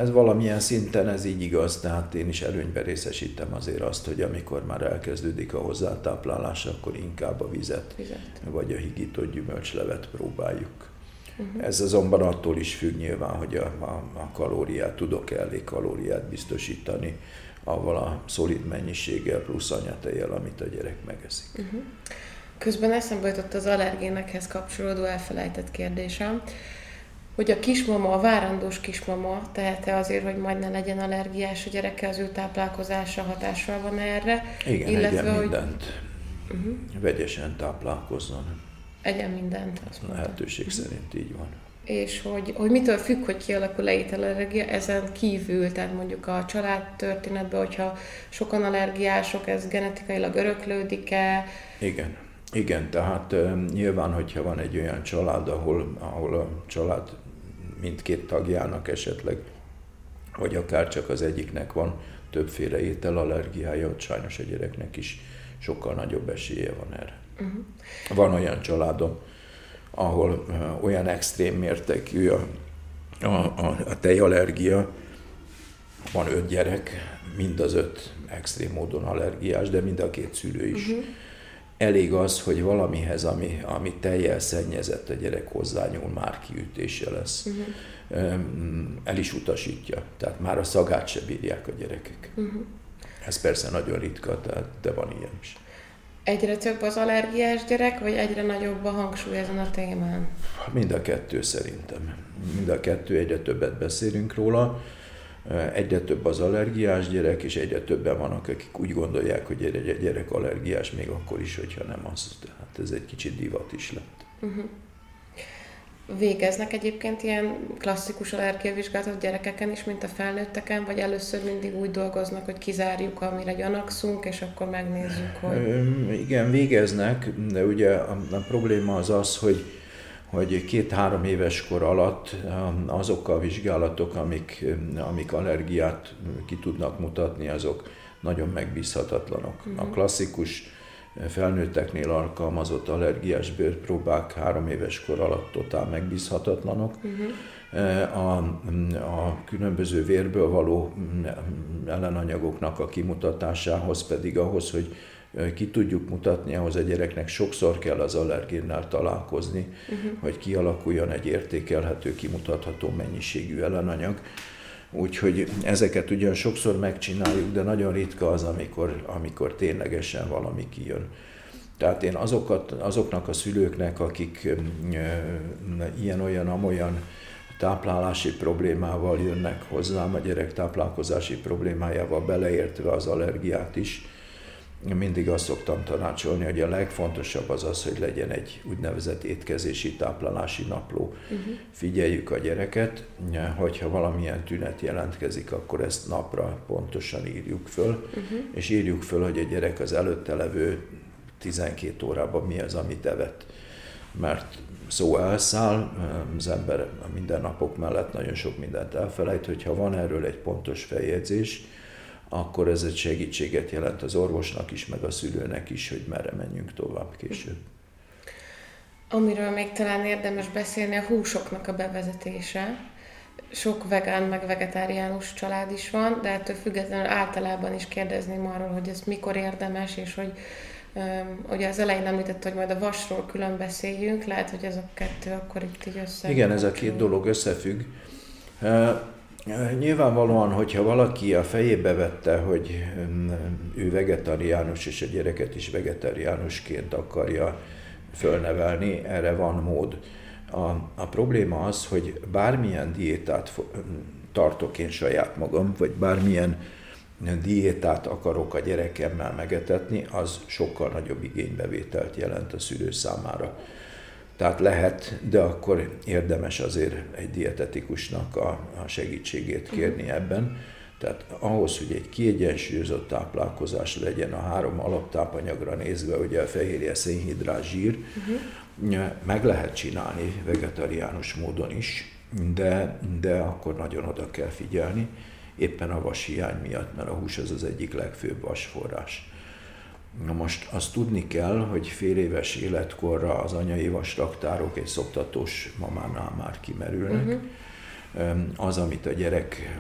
ez valamilyen szinten ez így igaz, tehát én is előnyben részesítem azért azt, hogy amikor már elkezdődik a hozzátáplálás, akkor inkább a vizet, vizet. vagy a higított gyümölcslevet próbáljuk. Uh-huh. Ez azonban attól is függ nyilván, hogy a, a, a kalóriát, tudok elég kalóriát biztosítani, avval a szolid mennyiséggel plusz anyatejjel, amit a gyerek megeszik. Uh-huh.
Közben eszembe jutott az allergénekhez kapcsolódó elfelejtett kérdésem, hogy a kismama, a várandós kismama tehet-e azért, hogy majd ne legyen allergiás a gyereke, az ő táplálkozása hatással van erre?
Igen, illetve, egyen hogy... mindent. Uh-huh. Vegyesen táplálkozzon.
Egyen mindent,
azt. Lehetőség uh-huh. szerint így van
és hogy, hogy mitől függ, hogy kialakul-e ételallergia, ezen kívül, tehát mondjuk a család történetben, hogyha sokan allergiások, ez genetikailag öröklődik-e?
Igen. Igen, tehát nyilván, hogyha van egy olyan család, ahol, ahol a család mindkét tagjának esetleg, vagy akár csak az egyiknek van többféle ételallergiája, ott sajnos a gyereknek is sokkal nagyobb esélye van erre. Uh-huh. Van olyan családom, ahol olyan extrém mértékű a, a, a, a tejallergia, van öt gyerek, mind az öt extrém módon allergiás, de mind a két szülő is. Uh-huh. Elég az, hogy valamihez, ami, ami tejjel szennyezett a gyerek hozzányúl, már kiütése lesz. Uh-huh. El is utasítja, tehát már a szagát se bírják a gyerekek. Uh-huh. Ez persze nagyon ritka, tehát, de van ilyen is.
Egyre több az allergiás gyerek, vagy egyre nagyobb a hangsúly ezen a témán?
Mind a kettő szerintem. Mind a kettő, egyre többet beszélünk róla. Egyre több az allergiás gyerek, és egyre többen vannak, akik úgy gondolják, hogy egy gyerek allergiás, még akkor is, hogyha nem az. Tehát ez egy kicsit divat is lett. Uh-huh.
Végeznek egyébként ilyen klasszikus allergiavizsgálatot gyerekeken is, mint a felnőtteken, vagy először mindig úgy dolgoznak, hogy kizárjuk, amire gyanakszunk, és akkor megnézzük, hogy...
Igen, végeznek, de ugye a, a probléma az az, hogy hogy két-három éves kor alatt azok a vizsgálatok, amik, amik allergiát ki tudnak mutatni, azok nagyon megbízhatatlanok. Uh-huh. A mhm. klasszikus felnőtteknél alkalmazott allergiás bőrpróbák három éves kor alatt totál megbízhatatlanok. Uh-huh. A, a különböző vérből való ellenanyagoknak a kimutatásához pedig ahhoz, hogy ki tudjuk mutatni, ahhoz a gyereknek sokszor kell az allergénnel találkozni, uh-huh. hogy kialakuljon egy értékelhető, kimutatható mennyiségű ellenanyag. Úgyhogy ezeket ugyan sokszor megcsináljuk, de nagyon ritka az, amikor, amikor ténylegesen valami kijön. Tehát én azokat, azoknak a szülőknek, akik ilyen-olyan, amolyan táplálási problémával jönnek hozzám, a gyerek táplálkozási problémájával beleértve az allergiát is, mindig azt szoktam tanácsolni, hogy a legfontosabb az az, hogy legyen egy úgynevezett étkezési táplálási napló. Uh-huh. Figyeljük a gyereket, hogyha valamilyen tünet jelentkezik, akkor ezt napra pontosan írjuk föl, uh-huh. és írjuk föl, hogy a gyerek az előtte levő 12 órában mi az, amit evett. Mert szó elszáll, az ember a mindennapok mellett nagyon sok mindent elfelejt, hogyha van erről egy pontos feljegyzés, akkor ez egy segítséget jelent az orvosnak is, meg a szülőnek is, hogy merre menjünk tovább később.
Amiről még talán érdemes beszélni, a húsoknak a bevezetése. Sok vegán, meg vegetáriánus család is van, de ettől függetlenül általában is kérdezném arról, hogy ez mikor érdemes, és hogy Ugye az elején említett, hogy majd a vasról külön beszéljünk, lehet, hogy ez a kettő akkor itt így össze.
Igen, ez a két dolog összefügg. Nyilvánvalóan, hogyha valaki a fejébe vette, hogy ő vegetariánus, és a gyereket is vegetariánusként akarja fölnevelni, erre van mód. A, a probléma az, hogy bármilyen diétát tartok én saját magam, vagy bármilyen diétát akarok a gyerekemmel megetetni, az sokkal nagyobb igénybevételt jelent a szülő számára. Tehát lehet, de akkor érdemes azért egy dietetikusnak a, a segítségét kérni ebben. Tehát ahhoz, hogy egy kiegyensúlyozott táplálkozás legyen a három alaptápanyagra nézve, ugye a fehérje, szénhidrát, zsír, uh-huh. meg lehet csinálni vegetariánus módon is, de, de akkor nagyon oda kell figyelni, éppen a vashiány miatt, mert a hús az az egyik legfőbb vasforrás. Na most azt tudni kell, hogy fél éves életkorra az anyai vastraktárok egy szoptatós mamánál már kimerülnek. Uh-huh. Az, amit a gyerek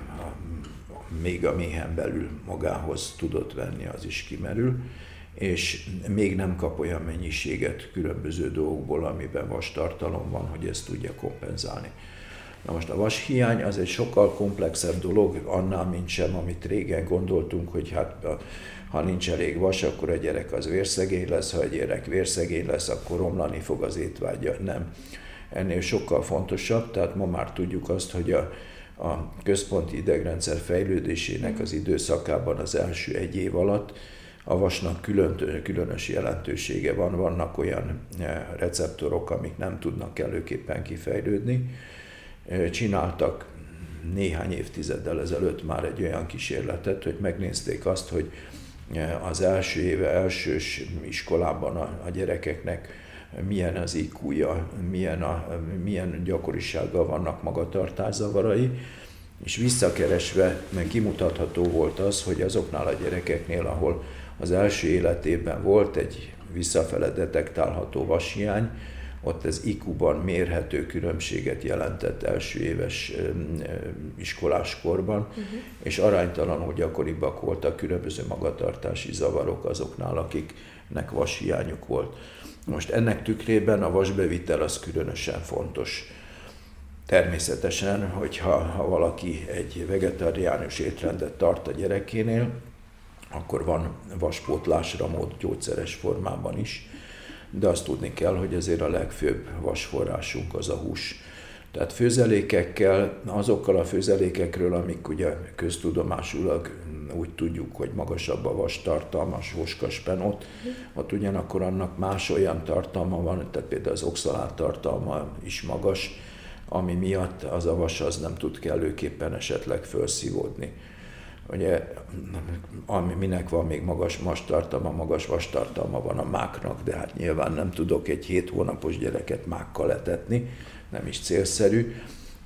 még a méhen belül magához tudott venni, az is kimerül, és még nem kap olyan mennyiséget különböző dolgokból, amiben vastartalom van, hogy ezt tudja kompenzálni. Na most a vashiány az egy sokkal komplexebb dolog annál, mint sem, amit régen gondoltunk, hogy hát ha nincs elég vas, akkor a gyerek az vérszegény lesz, ha a gyerek vérszegény lesz, akkor romlani fog az étvágya. Nem. Ennél sokkal fontosabb, tehát ma már tudjuk azt, hogy a, a központi idegrendszer fejlődésének az időszakában az első egy év alatt a vasnak külön, különös jelentősége van, vannak olyan eh, receptorok, amik nem tudnak előképpen kifejlődni. Eh, csináltak néhány évtizeddel ezelőtt már egy olyan kísérletet, hogy megnézték azt, hogy az első éve elsős iskolában a, a gyerekeknek milyen az iq milyen, a, milyen gyakorisággal vannak magatartászavarai, és visszakeresve kimutatható volt az, hogy azoknál a gyerekeknél, ahol az első életében volt egy visszafele detektálható vashiány, ott ez IQ-ban mérhető különbséget jelentett első éves iskoláskorban, uh-huh. és aránytalanul gyakoribbak voltak különböző magatartási zavarok azoknál, akiknek vashiányuk volt. Most ennek tükrében a vasbevitel az különösen fontos. Természetesen, hogyha ha valaki egy vegetáriánus étrendet tart a gyerekénél, akkor van vaspótlásra mód gyógyszeres formában is, de azt tudni kell, hogy azért a legfőbb vasforrásunk az a hús. Tehát főzelékekkel, azokkal a főzelékekről, amik ugye köztudomásulag úgy tudjuk, hogy magasabb a vas tartalmas hóskaspenot, ott ugyanakkor annak más olyan tartalma van, tehát például az oxalát tartalma is magas, ami miatt az a vas az nem tud kellőképpen esetleg felszívódni. Ugye, minek van még magas tartalma, magas vastartalma van a máknak, de hát nyilván nem tudok egy hét hónapos gyereket mákkal etetni, nem is célszerű.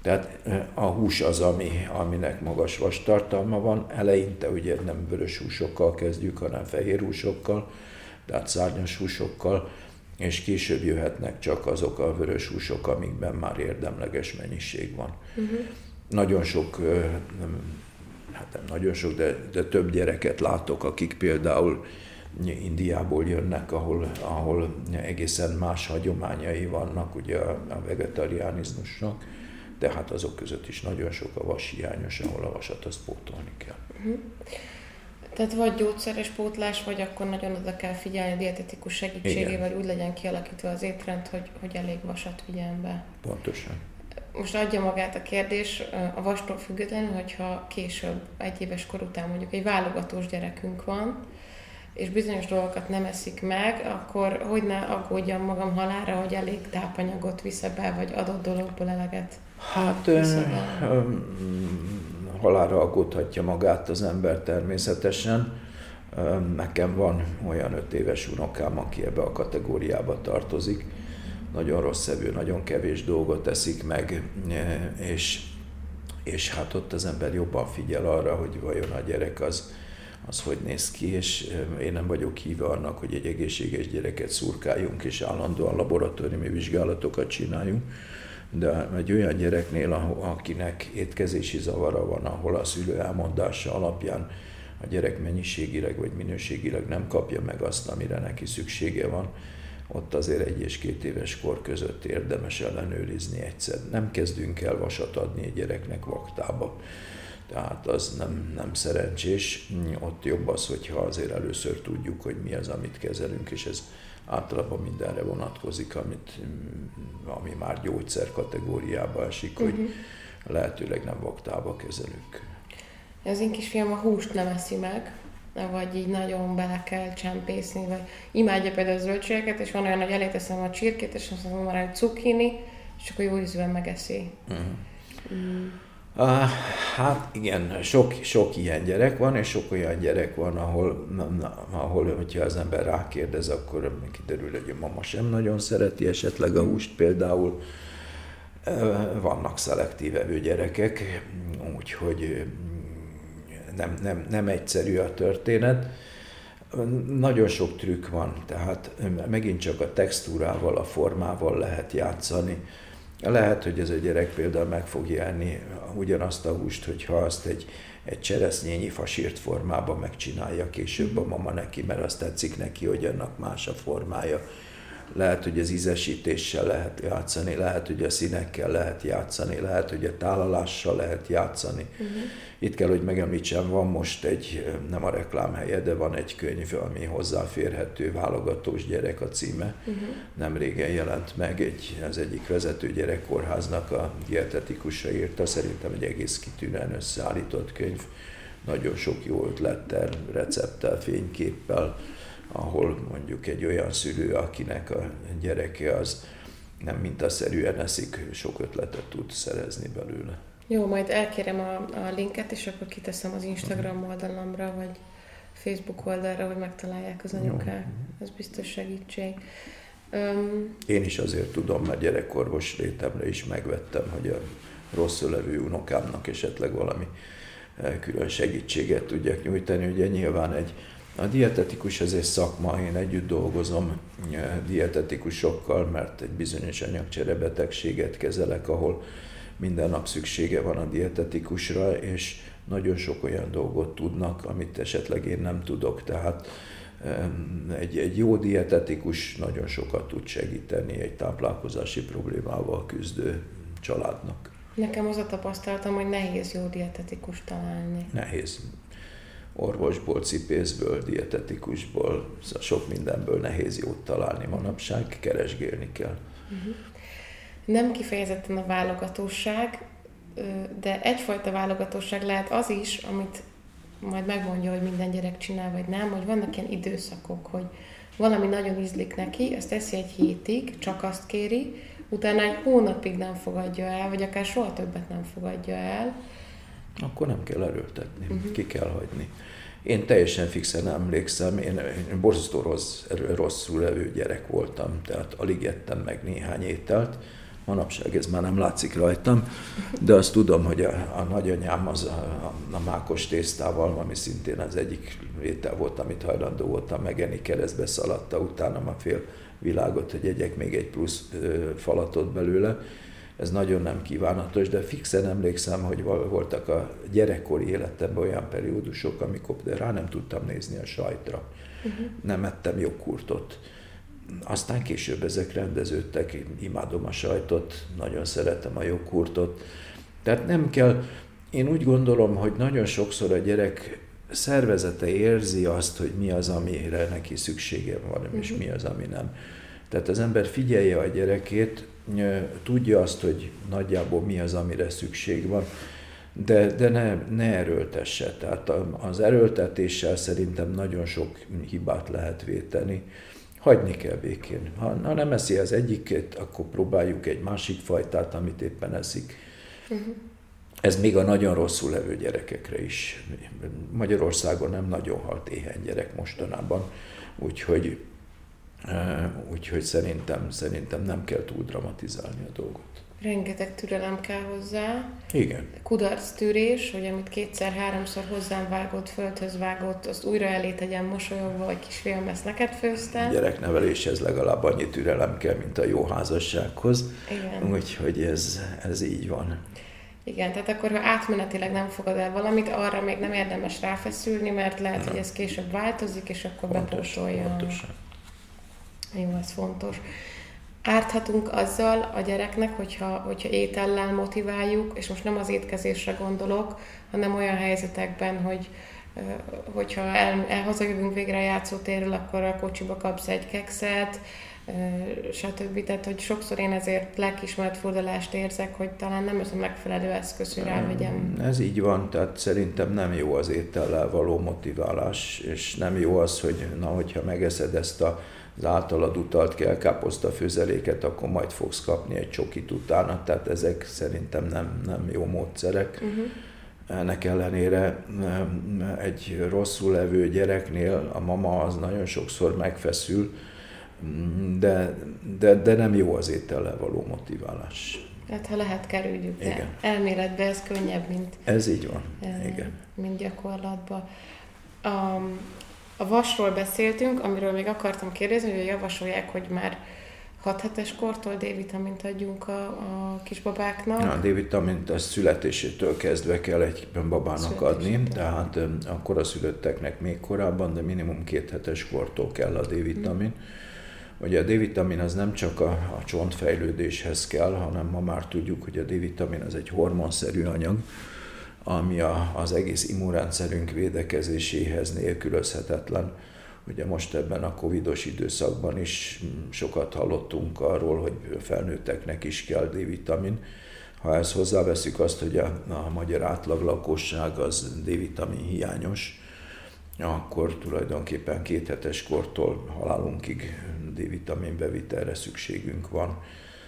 Tehát a hús az, ami, aminek magas vastartalma van. Eleinte ugye nem vörös húsokkal kezdjük, hanem fehér húsokkal, tehát szárnyas húsokkal, és később jöhetnek csak azok a vörös húsok, amikben már érdemleges mennyiség van. Uh-huh. Nagyon sok, hát nem nagyon sok, de, de több gyereket látok, akik például Indiából jönnek, ahol, ahol egészen más hagyományai vannak ugye a, vegetariánizmusnak, de hát azok között is nagyon sok a vas hiányos, ahol a vasat azt pótolni kell. Uh-huh.
Tehát vagy gyógyszeres pótlás, vagy akkor nagyon oda kell figyelni a dietetikus segítségével, Igen. úgy legyen kialakítva az étrend, hogy, hogy elég vasat vigyen be.
Pontosan.
Most adja magát a kérdés a vastól függetlenül, hogyha később, egy éves kor után mondjuk egy válogatós gyerekünk van, és bizonyos dolgokat nem eszik meg, akkor hogy ne aggódjam magam halára, hogy elég tápanyagot visz be, vagy adott dologból eleget
Hát halára aggódhatja magát az ember természetesen. Nekem van olyan öt éves unokám, aki ebbe a kategóriába tartozik. Nagyon rossz evő, nagyon kevés dolgot eszik meg, és, és hát ott az ember jobban figyel arra, hogy vajon a gyerek az, az hogy néz ki, és én nem vagyok híve annak, hogy egy egészséges gyereket szurkáljunk, és állandóan laboratóriumi vizsgálatokat csináljunk, de egy olyan gyereknél, akinek étkezési zavara van, ahol a szülő elmondása alapján a gyerek mennyiségileg vagy minőségileg nem kapja meg azt, amire neki szüksége van, ott azért egy és két éves kor között érdemes ellenőrizni egyszer. Nem kezdünk el vasat adni egy gyereknek vaktába, tehát az nem, nem szerencsés. Ott jobb az, hogyha azért először tudjuk, hogy mi az, amit kezelünk, és ez általában mindenre vonatkozik, amit, ami már gyógyszer kategóriába esik, uh-huh. hogy mhm. lehetőleg nem vaktába kezelünk.
Az én kisfiam a húst nem eszi meg, vagy így nagyon bele kell csempészni, vagy imádja például a zöldségeket, és van olyan, hogy eléteszem a csirkét, és azt mondom már, hogy cukini, és akkor jó ízűen megeszi. Uh-huh.
Mm. Uh, hát igen, sok, sok ilyen gyerek van, és sok olyan gyerek van, ahol, na, na, ahol hogyha az ember rákérdez, akkor kiderül, hogy a mama sem nagyon szereti esetleg a húst például. Uh, vannak szelektív evő gyerekek, úgyhogy nem, nem, nem egyszerű a történet. Nagyon sok trükk van, tehát megint csak a textúrával, a formával lehet játszani lehet, hogy ez a gyerek például meg fogja enni ugyanazt a húst, hogyha azt egy, egy cseresznyényi fasírt formában megcsinálja később a mama neki, mert azt tetszik neki, hogy annak más a formája lehet, hogy az ízesítéssel lehet játszani, lehet, hogy a színekkel lehet játszani, lehet, hogy a tálalással lehet játszani. Uh-huh. Itt kell, hogy megemlítsem, van most egy, nem a reklám helye, de van egy könyv, ami hozzáférhető, válogatós gyerek a címe. Uh-huh. Nem régen jelent meg, egy, az egyik vezető gyerekkórháznak a dietetikusa írta, szerintem egy egész kitűnően összeállított könyv, nagyon sok jó ötlettel, recepttel, fényképpel, ahol mondjuk egy olyan szülő, akinek a gyereke az nem mintaszerűen eszik, sok ötletet tud szerezni belőle.
Jó, majd elkérem a, a linket, és akkor kiteszem az Instagram oldalamra, vagy Facebook oldalra, hogy megtalálják az anyukák. Ez biztos segítség.
Um, Én is azért tudom, mert gyerekorvos létemre is megvettem, hogy a rosszul levő unokámnak esetleg valami eh, külön segítséget tudjak nyújtani. Ugye nyilván egy a dietetikus az egy szakma, én együtt dolgozom dietetikusokkal, mert egy bizonyos anyagcserebetegséget kezelek, ahol minden nap szüksége van a dietetikusra, és nagyon sok olyan dolgot tudnak, amit esetleg én nem tudok. Tehát egy, egy jó dietetikus nagyon sokat tud segíteni egy táplálkozási problémával küzdő családnak.
Nekem az a tapasztalatom, hogy nehéz jó dietetikus találni.
Nehéz orvosból, cipészből, dietetikusból, szóval sok mindenből nehéz jót találni manapság, keresgélni kell. Uh-huh.
Nem kifejezetten a válogatóság, de egyfajta válogatóság lehet az is, amit majd megmondja, hogy minden gyerek csinál, vagy nem, hogy vannak ilyen időszakok, hogy valami nagyon ízlik neki, ezt teszi egy hétig, csak azt kéri, utána egy hónapig nem fogadja el, vagy akár soha többet nem fogadja el,
akkor nem kell erőltetni, uh-huh. ki kell hagyni. Én teljesen fixen emlékszem, én, én borzasztó rossz, rosszul levő gyerek voltam, tehát alig ettem meg néhány ételt, manapság ez már nem látszik rajtam, de azt tudom, hogy a, a nagyanyám az a, a, a mákos tésztával, ami szintén az egyik étel volt, amit hajlandó voltam megenni, keresztbe szaladta utána a fél világot, hogy egyek még egy plusz ö, falatot belőle, ez nagyon nem kívánatos, de fixen emlékszem, hogy voltak a gyerekkori életemben olyan periódusok, amikor de rá nem tudtam nézni a sajtra. Uh-huh. Nem ettem jogkurtot. Aztán később ezek rendeződtek, én imádom a sajtot, nagyon szeretem a jogkurtot. Tehát nem kell, én úgy gondolom, hogy nagyon sokszor a gyerek szervezete érzi azt, hogy mi az, amire neki szüksége van, uh-huh. és mi az, ami nem. Tehát az ember figyelje a gyerekét, tudja azt, hogy nagyjából mi az, amire szükség van, de, de ne, ne erőltesse. Tehát az erőltetéssel szerintem nagyon sok hibát lehet véteni. Hagyni kell békén. Ha, ha nem eszi az egyiket, akkor próbáljuk egy másik fajtát, amit éppen eszik. Uh-huh. Ez még a nagyon rosszul levő gyerekekre is. Magyarországon nem nagyon halt éhen gyerek mostanában, úgyhogy Úgyhogy szerintem, szerintem nem kell túl dramatizálni a dolgot.
Rengeteg türelem kell hozzá.
Igen.
Kudarc tűrés, hogy amit kétszer-háromszor hozzám vágott, földhöz vágott, azt újra elé tegyen mosolyogva, hogy kisfiam, ezt neked főztem.
A gyerekneveléshez legalább annyi türelem kell, mint a jó házassághoz. Igen. Úgyhogy ez, ez így van.
Igen, tehát akkor, ha átmenetileg nem fogad el valamit, arra még nem érdemes ráfeszülni, mert lehet, nem. hogy ez később változik, és akkor Pontos, bepótolja. Pontosan. Jó, ez fontos. Árthatunk azzal a gyereknek, hogyha, hogyha étellel motiváljuk, és most nem az étkezésre gondolok, hanem olyan helyzetekben, hogy hogyha el, el hazajövünk végre a játszótérről, akkor a kocsiba kapsz egy kekszet, stb. Tehát, hogy sokszor én ezért lelkismeret fordulást érzek, hogy talán nem ez a megfelelő eszköz, hogy rávegyem.
Ez így van, tehát szerintem nem jó az étellel való motiválás, és nem jó az, hogy na, hogyha megeszed ezt a az általad utalt kelkáposzta főzeléket, akkor majd fogsz kapni egy csokit utána, tehát ezek szerintem nem, nem jó módszerek. Uh-huh. Ennek ellenére egy rosszul levő gyereknél a mama az nagyon sokszor megfeszül, de, de, de nem jó az étellel való motiválás.
Hát ha lehet, kerüljük, de Igen. elméletben ez könnyebb, mint...
Ez így van, Igen.
Mint gyakorlatban. A, a vasról beszéltünk, amiről még akartam kérdezni, hogy javasolják, hogy már 6 hetes kortól D-vitamint adjunk a, a kisbabáknak.
A D-vitamint a születésétől kezdve kell egy babának adni, tehát akkor a szülötteknek még korábban, de minimum két hetes kortól kell a D-vitamin. Hmm Ugye a D-vitamin az nem csak a, a csontfejlődéshez kell, hanem ma már tudjuk, hogy a D-vitamin az egy hormonszerű anyag, ami a, az egész immunrendszerünk védekezéséhez nélkülözhetetlen. Ugye most ebben a covidos időszakban is sokat hallottunk arról, hogy felnőtteknek is kell D-vitamin. Ha ezt hozzáveszünk azt, hogy a, a magyar átlag lakosság az D-vitamin hiányos, akkor tulajdonképpen kéthetes kortól halálunkig D-vitamin bevitelre szükségünk van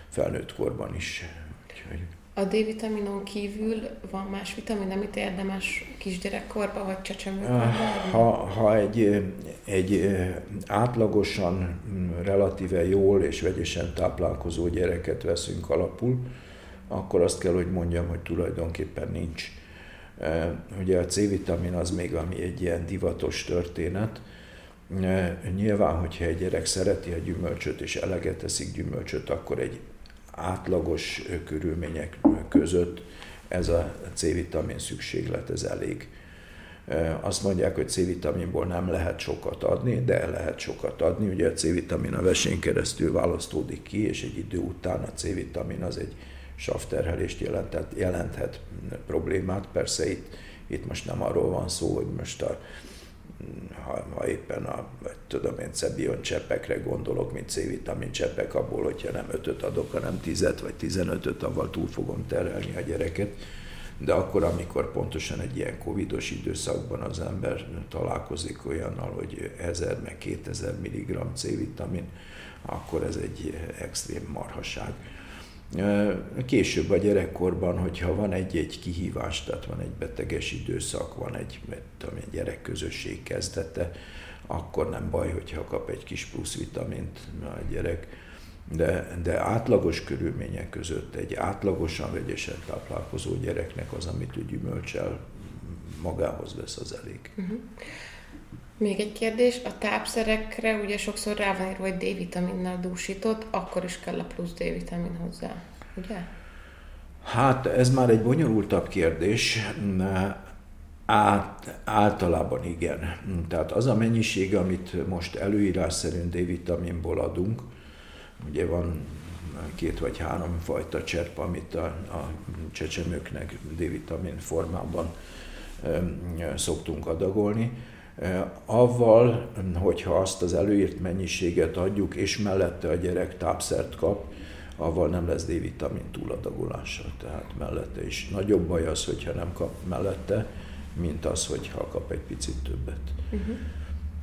felnőtt korban is.
Úgyhogy... A D-vitaminon kívül van más vitamin, amit érdemes kisgyerekkorban vagy csecsemőkorban?
Ah, ha, ha egy, egy átlagosan, relatíve jól és vegyesen táplálkozó gyereket veszünk alapul, akkor azt kell, hogy mondjam, hogy tulajdonképpen nincs. Ugye a C-vitamin az még, ami egy ilyen divatos történet, Nyilván, hogyha egy gyerek szereti a gyümölcsöt és eleget teszik gyümölcsöt, akkor egy átlagos körülmények között ez a C-vitamin szükséglet, ez elég. Azt mondják, hogy C-vitaminból nem lehet sokat adni, de lehet sokat adni. Ugye a C-vitamin a vesén keresztül választódik ki, és egy idő után a C-vitamin az egy savterhelést jelenthet, jelenthet problémát. Persze itt, itt most nem arról van szó, hogy most a ha, ha éppen a, tudom én, Cebion cseppekre gondolok, mint C-vitamin cseppek, abból, hogyha nem ötöt adok, hanem tizet vagy tizenötöt, avval túl fogom terhelni a gyereket. De akkor, amikor pontosan egy ilyen covidos időszakban az ember találkozik olyannal, hogy 1000 meg 2000 mg C-vitamin, akkor ez egy extrém marhaság. Később a gyerekkorban, hogyha van egy-egy kihívás, tehát van egy beteges időszak, van egy, tudom, egy gyerekközösség kezdete, akkor nem baj, hogyha kap egy kis plusz vitamint a gyerek, de, de átlagos körülmények között egy átlagosan vegyesen táplálkozó gyereknek az, amit ő gyümölcsel magához vesz, az elég. Uh-huh.
Még egy kérdés, a tápszerekre ugye sokszor rá van írva, hogy D-vitaminnel dúsított, akkor is kell a plusz D-vitamin hozzá, ugye?
Hát ez már egy bonyolultabb kérdés. Át, általában igen. Tehát az a mennyiség, amit most előírás szerint D-vitaminból adunk, ugye van két vagy három fajta cserp, amit a, a csecsemőknek D-vitamin formában szoktunk adagolni, Avval, hogyha azt az előírt mennyiséget adjuk, és mellette a gyerek tápszert kap, avval nem lesz D-vitamin túladagolása. Tehát mellette is nagyobb baj az, hogyha nem kap mellette, mint az, hogyha kap egy picit többet. Uh-huh.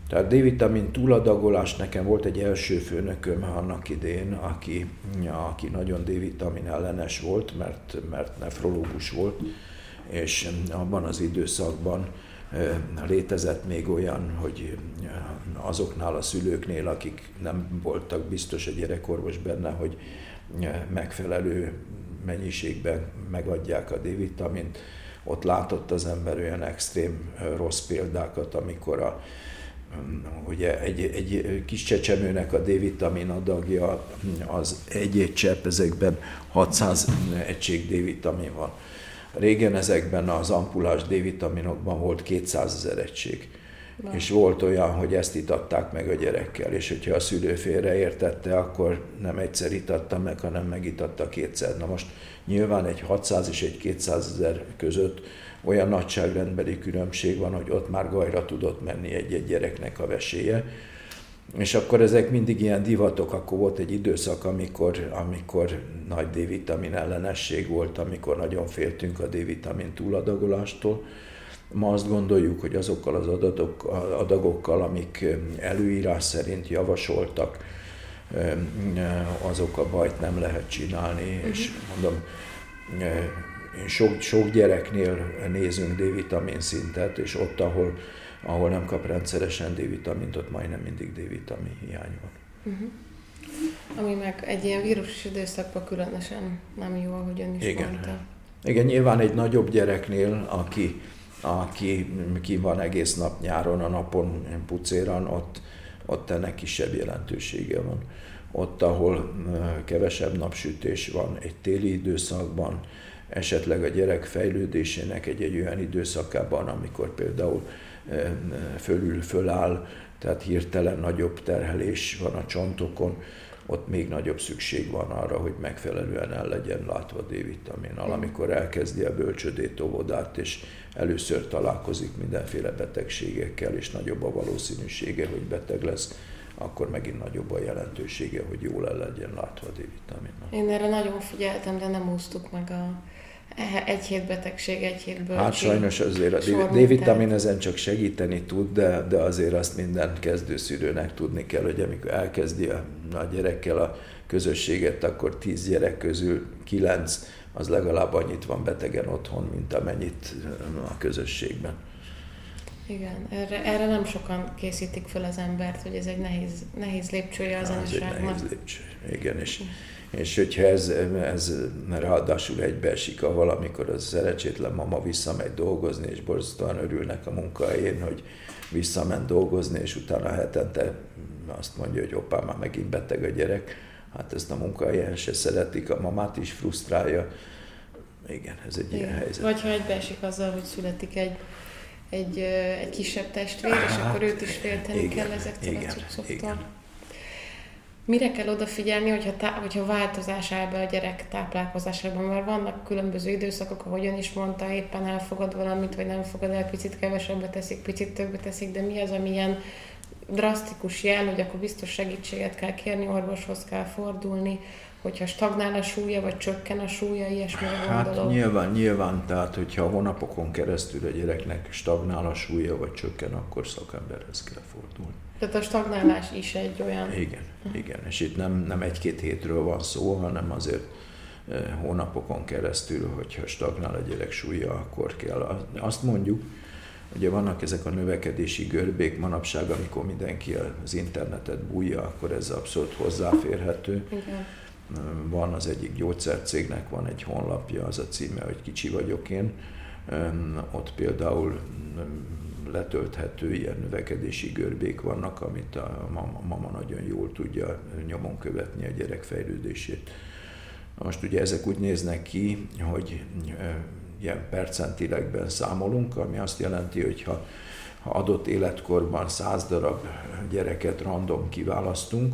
Tehát D-vitamin túladagolás nekem volt egy első főnököm annak idén, aki, aki nagyon D-vitamin ellenes volt, mert, mert nefrológus volt, és abban az időszakban létezett még olyan, hogy azoknál a szülőknél, akik nem voltak biztos a gyerekorvos benne, hogy megfelelő mennyiségben megadják a D-vitamint, ott látott az ember olyan extrém rossz példákat, amikor a, ugye egy, egy kis csecsemőnek a D-vitamin adagja az egy-egy csepp, ezekben 600 egység D-vitamin van Régen ezekben az ampulás D-vitaminokban volt 200 ezer egység. Na. És volt olyan, hogy ezt itatták meg a gyerekkel, és hogyha a szülő félreértette, akkor nem egyszer itatta meg, hanem megitatta kétszer. Na most nyilván egy 600 és egy 200 ezer között olyan nagyságrendbeli különbség van, hogy ott már gajra tudott menni egy-egy gyereknek a veséje. És akkor ezek mindig ilyen divatok, akkor volt egy időszak, amikor, amikor nagy D-vitamin ellenesség volt, amikor nagyon féltünk a D-vitamin túladagolástól. Ma azt gondoljuk, hogy azokkal az adatok, adagokkal, amik előírás szerint javasoltak, azok a bajt nem lehet csinálni, uh-huh. és mondom, sok, sok gyereknél nézünk D-vitamin szintet, és ott, ahol, ahol nem kap rendszeresen D-vitamint, ott majdnem mindig D-vitamin hiány van. Uh-huh.
Ami meg egy ilyen vírusos időszakban különösen nem jó, ahogy ön is
Igen.
mondta.
Igen, nyilván egy nagyobb gyereknél, aki, aki ki van egész nap nyáron, a napon pucéran, ott, ott ennek kisebb jelentősége van. Ott, ahol kevesebb napsütés van, egy téli időszakban, esetleg a gyerek fejlődésének egy-egy olyan időszakában, amikor például fölül föláll, tehát hirtelen nagyobb terhelés van a csontokon, ott még nagyobb szükség van arra, hogy megfelelően el legyen látva D-vitaminnal. Amikor elkezdi a bölcsödét óvodát, és először találkozik mindenféle betegségekkel, és nagyobb a valószínűsége, hogy beteg lesz, akkor megint nagyobb a jelentősége, hogy jól el legyen látva a D-vitaminnal.
Én erre nagyon figyeltem, de nem úsztuk meg a egy hét betegség, egy hét bölcség.
Hát sajnos azért a D-vitamin ezen csak segíteni tud, de, de azért azt minden kezdőszülőnek tudni kell, hogy amikor elkezdi a, a gyerekkel a közösséget, akkor tíz gyerek közül kilenc az legalább annyit van betegen otthon, mint amennyit a közösségben.
Igen, erre, erre nem sokan készítik fel az embert, hogy ez egy nehéz, nehéz lépcsője az
Ez egy nehéz lépcső, igen, és és hogyha ez, ez ráadásul egybeesik a valamikor az szerencsétlen mama visszamegy dolgozni, és borzasztóan örülnek a munkahelyén, hogy visszament dolgozni, és utána hetente azt mondja, hogy opá, már megint beteg a gyerek, hát ezt a munkahelyen se szeretik, a mamát is frusztrálja. Igen, ez egy Igen. ilyen helyzet.
Vagy ha egybeesik azzal, hogy születik egy egy, egy kisebb testvér, és hát, akkor őt is félteni igen, kell ezektől igen, a cuccoktól. Igen. Mire kell odafigyelni, hogyha, tá- hogyha változás áll be a gyerek táplálkozásában, mert vannak különböző időszakok, ahogy ön is mondta, éppen elfogad valamit, vagy nem fogad el, picit kevesebbet teszik, picit többet teszik, de mi az, ami ilyen drasztikus jel, hogy akkor biztos segítséget kell kérni, orvoshoz kell fordulni, hogyha stagnál a súlya, vagy csökken a súlya, ilyesmire
hát gondolok? nyilván, nyilván, tehát hogyha hónapokon keresztül a gyereknek stagnál a súlya, vagy csökken, akkor szakemberhez kell fordulni.
Tehát a stagnálás is egy olyan...
Igen, igen, és itt nem, nem egy-két hétről van szó, hanem azért hónapokon keresztül, hogyha stagnál a gyerek súlya, akkor kell. Azt mondjuk, Ugye vannak ezek a növekedési görbék manapság, amikor mindenki az internetet bújja, akkor ez abszolút hozzáférhető. Igen. Van az egyik gyógyszercégnek, van egy honlapja, az a címe, hogy kicsi vagyok én. Ott például letölthető ilyen növekedési görbék vannak, amit a mama, nagyon jól tudja nyomon követni a gyerek fejlődését. Most ugye ezek úgy néznek ki, hogy ilyen percentilegben számolunk, ami azt jelenti, hogy ha adott életkorban száz darab gyereket random kiválasztunk,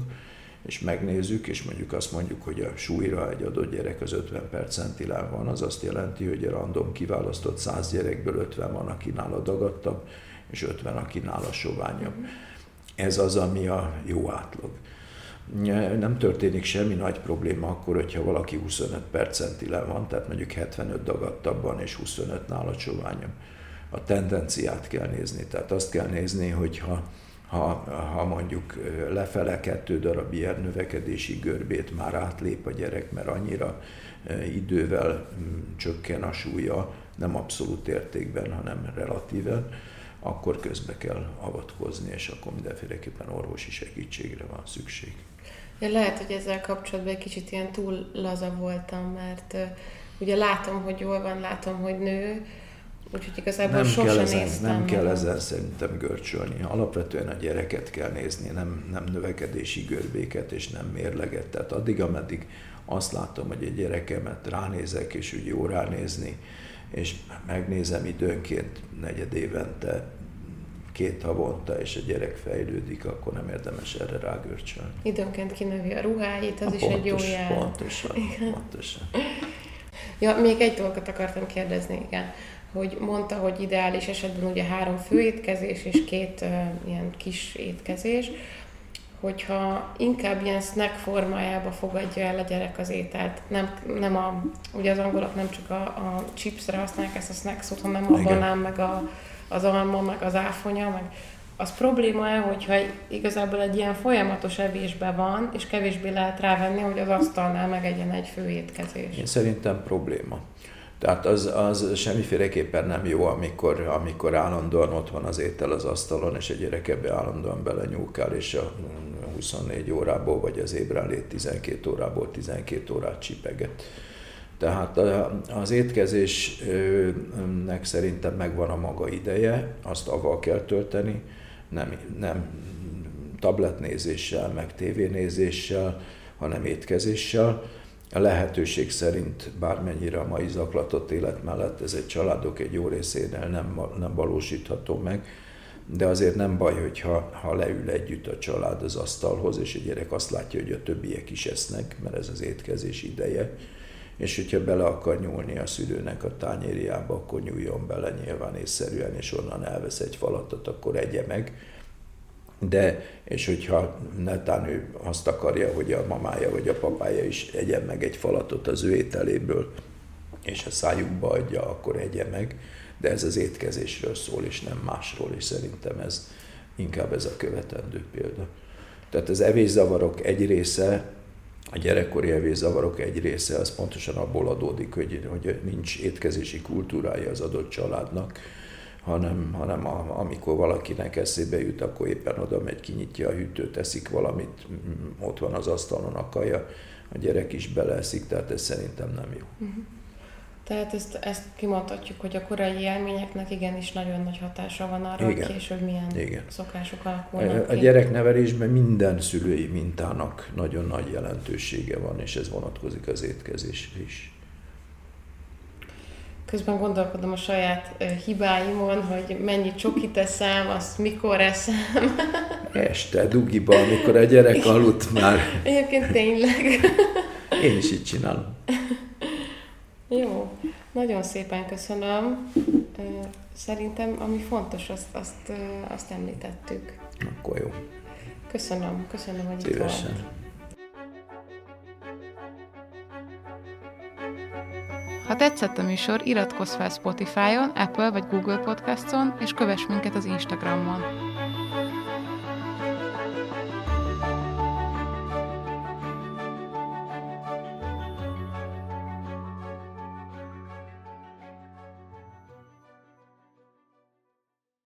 és megnézzük, és mondjuk azt mondjuk, hogy a súlyra egy adott gyerek az 50 percentilán van, az azt jelenti, hogy a random kiválasztott 100 gyerekből 50 van, aki nála dagadtabb, és 50, aki nála soványabb. Ez az, ami a jó átlag. Nem történik semmi nagy probléma akkor, hogyha valaki 25 percentilán van, tehát mondjuk 75 dagadtabb van, és 25 nála soványabb. A tendenciát kell nézni, tehát azt kell nézni, hogy ha ha, ha mondjuk lefele kettő darab ilyen növekedési görbét már átlép a gyerek, mert annyira idővel mm, csökken a súlya, nem abszolút értékben, hanem relatíven, akkor közbe kell avatkozni, és akkor mindenféleképpen orvosi segítségre van szükség.
Ja, lehet, hogy ezzel kapcsolatban egy kicsit ilyen túl laza voltam, mert uh, ugye látom, hogy jól van, látom, hogy nő, Úgyhogy igazából nem sosem kell ezen,
néztem. Nem kell ezen szerintem görcsölni. Alapvetően a gyereket kell nézni, nem, nem növekedési görbéket és nem mérleget. Tehát addig, ameddig azt látom, hogy egy gyerekemet ránézek, és úgy jó ránézni, és megnézem időnként negyed évente két havonta, és a gyerek fejlődik, akkor nem érdemes erre rágörcsölni.
Időnként kinövi a ruháit, az a is pontos, egy jó jel.
Pontosan, igen. pontosan.
Ja, még egy dolgot akartam kérdezni, igen hogy mondta, hogy ideális esetben ugye három fő étkezés és két uh, ilyen kis étkezés, hogyha inkább ilyen snack formájába fogadja el a gyerek az ételt, nem, nem a, ugye az angolok nem csak a, a chipsre használják ezt a snack szót, hanem a Igen. banán, meg a, az alma, meg az áfonya, meg az probléma-e, hogyha igazából egy ilyen folyamatos evésben van, és kevésbé lehet rávenni, hogy az asztalnál megegyen egy fő étkezés?
Én szerintem probléma. Tehát az, az semmiféleképpen nem jó, amikor, amikor állandóan ott van az étel az asztalon, és egy gyerek ebbe állandóan belenyúkál, és a 24 órából, vagy az ébrenlét 12 órából 12 órát csipeget. Tehát az étkezésnek szerintem megvan a maga ideje, azt avval kell tölteni, nem, nem tabletnézéssel, meg tévénézéssel, hanem étkezéssel. A lehetőség szerint bármennyire a mai zaklatott élet mellett ez egy családok egy jó részénél nem, nem valósítható meg, de azért nem baj, hogyha ha leül együtt a család az asztalhoz, és a gyerek azt látja, hogy a többiek is esznek, mert ez az étkezés ideje, és hogyha bele akar nyúlni a szülőnek a tányérjába, akkor nyúljon bele nyilván észszerűen, és onnan elvesz egy falatot, akkor egye meg, de, és hogyha netán ő azt akarja, hogy a mamája vagy a papája is egyen meg egy falatot az ő ételéből, és a szájukba adja, akkor egye meg, de ez az étkezésről szól, és nem másról, és szerintem ez inkább ez a követendő példa. Tehát az evészavarok egy része, a gyerekkori evészavarok egy része, az pontosan abból adódik, hogy, hogy nincs étkezési kultúrája az adott családnak, hanem, hanem a, amikor valakinek eszébe jut, akkor éppen oda megy, kinyitja a hűtőt, eszik valamit, ott van az asztalon a kaja, a gyerek is beleeszik, tehát ez szerintem nem jó. Uh-huh.
Tehát ezt, ezt kimondhatjuk, hogy a korai élményeknek igenis nagyon nagy hatása van arra, Igen. hogy később milyen Igen. szokások alakulnak
A ki. gyereknevelésben minden szülői mintának nagyon nagy jelentősége van, és ez vonatkozik az étkezésre is.
Közben gondolkodom a saját hibáimon, hogy mennyi csokit eszem, azt mikor eszem.
Este, dugiba, amikor a gyerek aludt már.
Egyébként tényleg.
Én is így csinálom.
Jó, nagyon szépen köszönöm. Szerintem, ami fontos, azt, azt, azt említettük.
Akkor jó.
Köszönöm, köszönöm, hogy
Szívesen.
itt volt. Ha tetszett a műsor, iratkozz fel Spotify-on, Apple vagy Google Podcast-on, és kövess minket az Instagramon.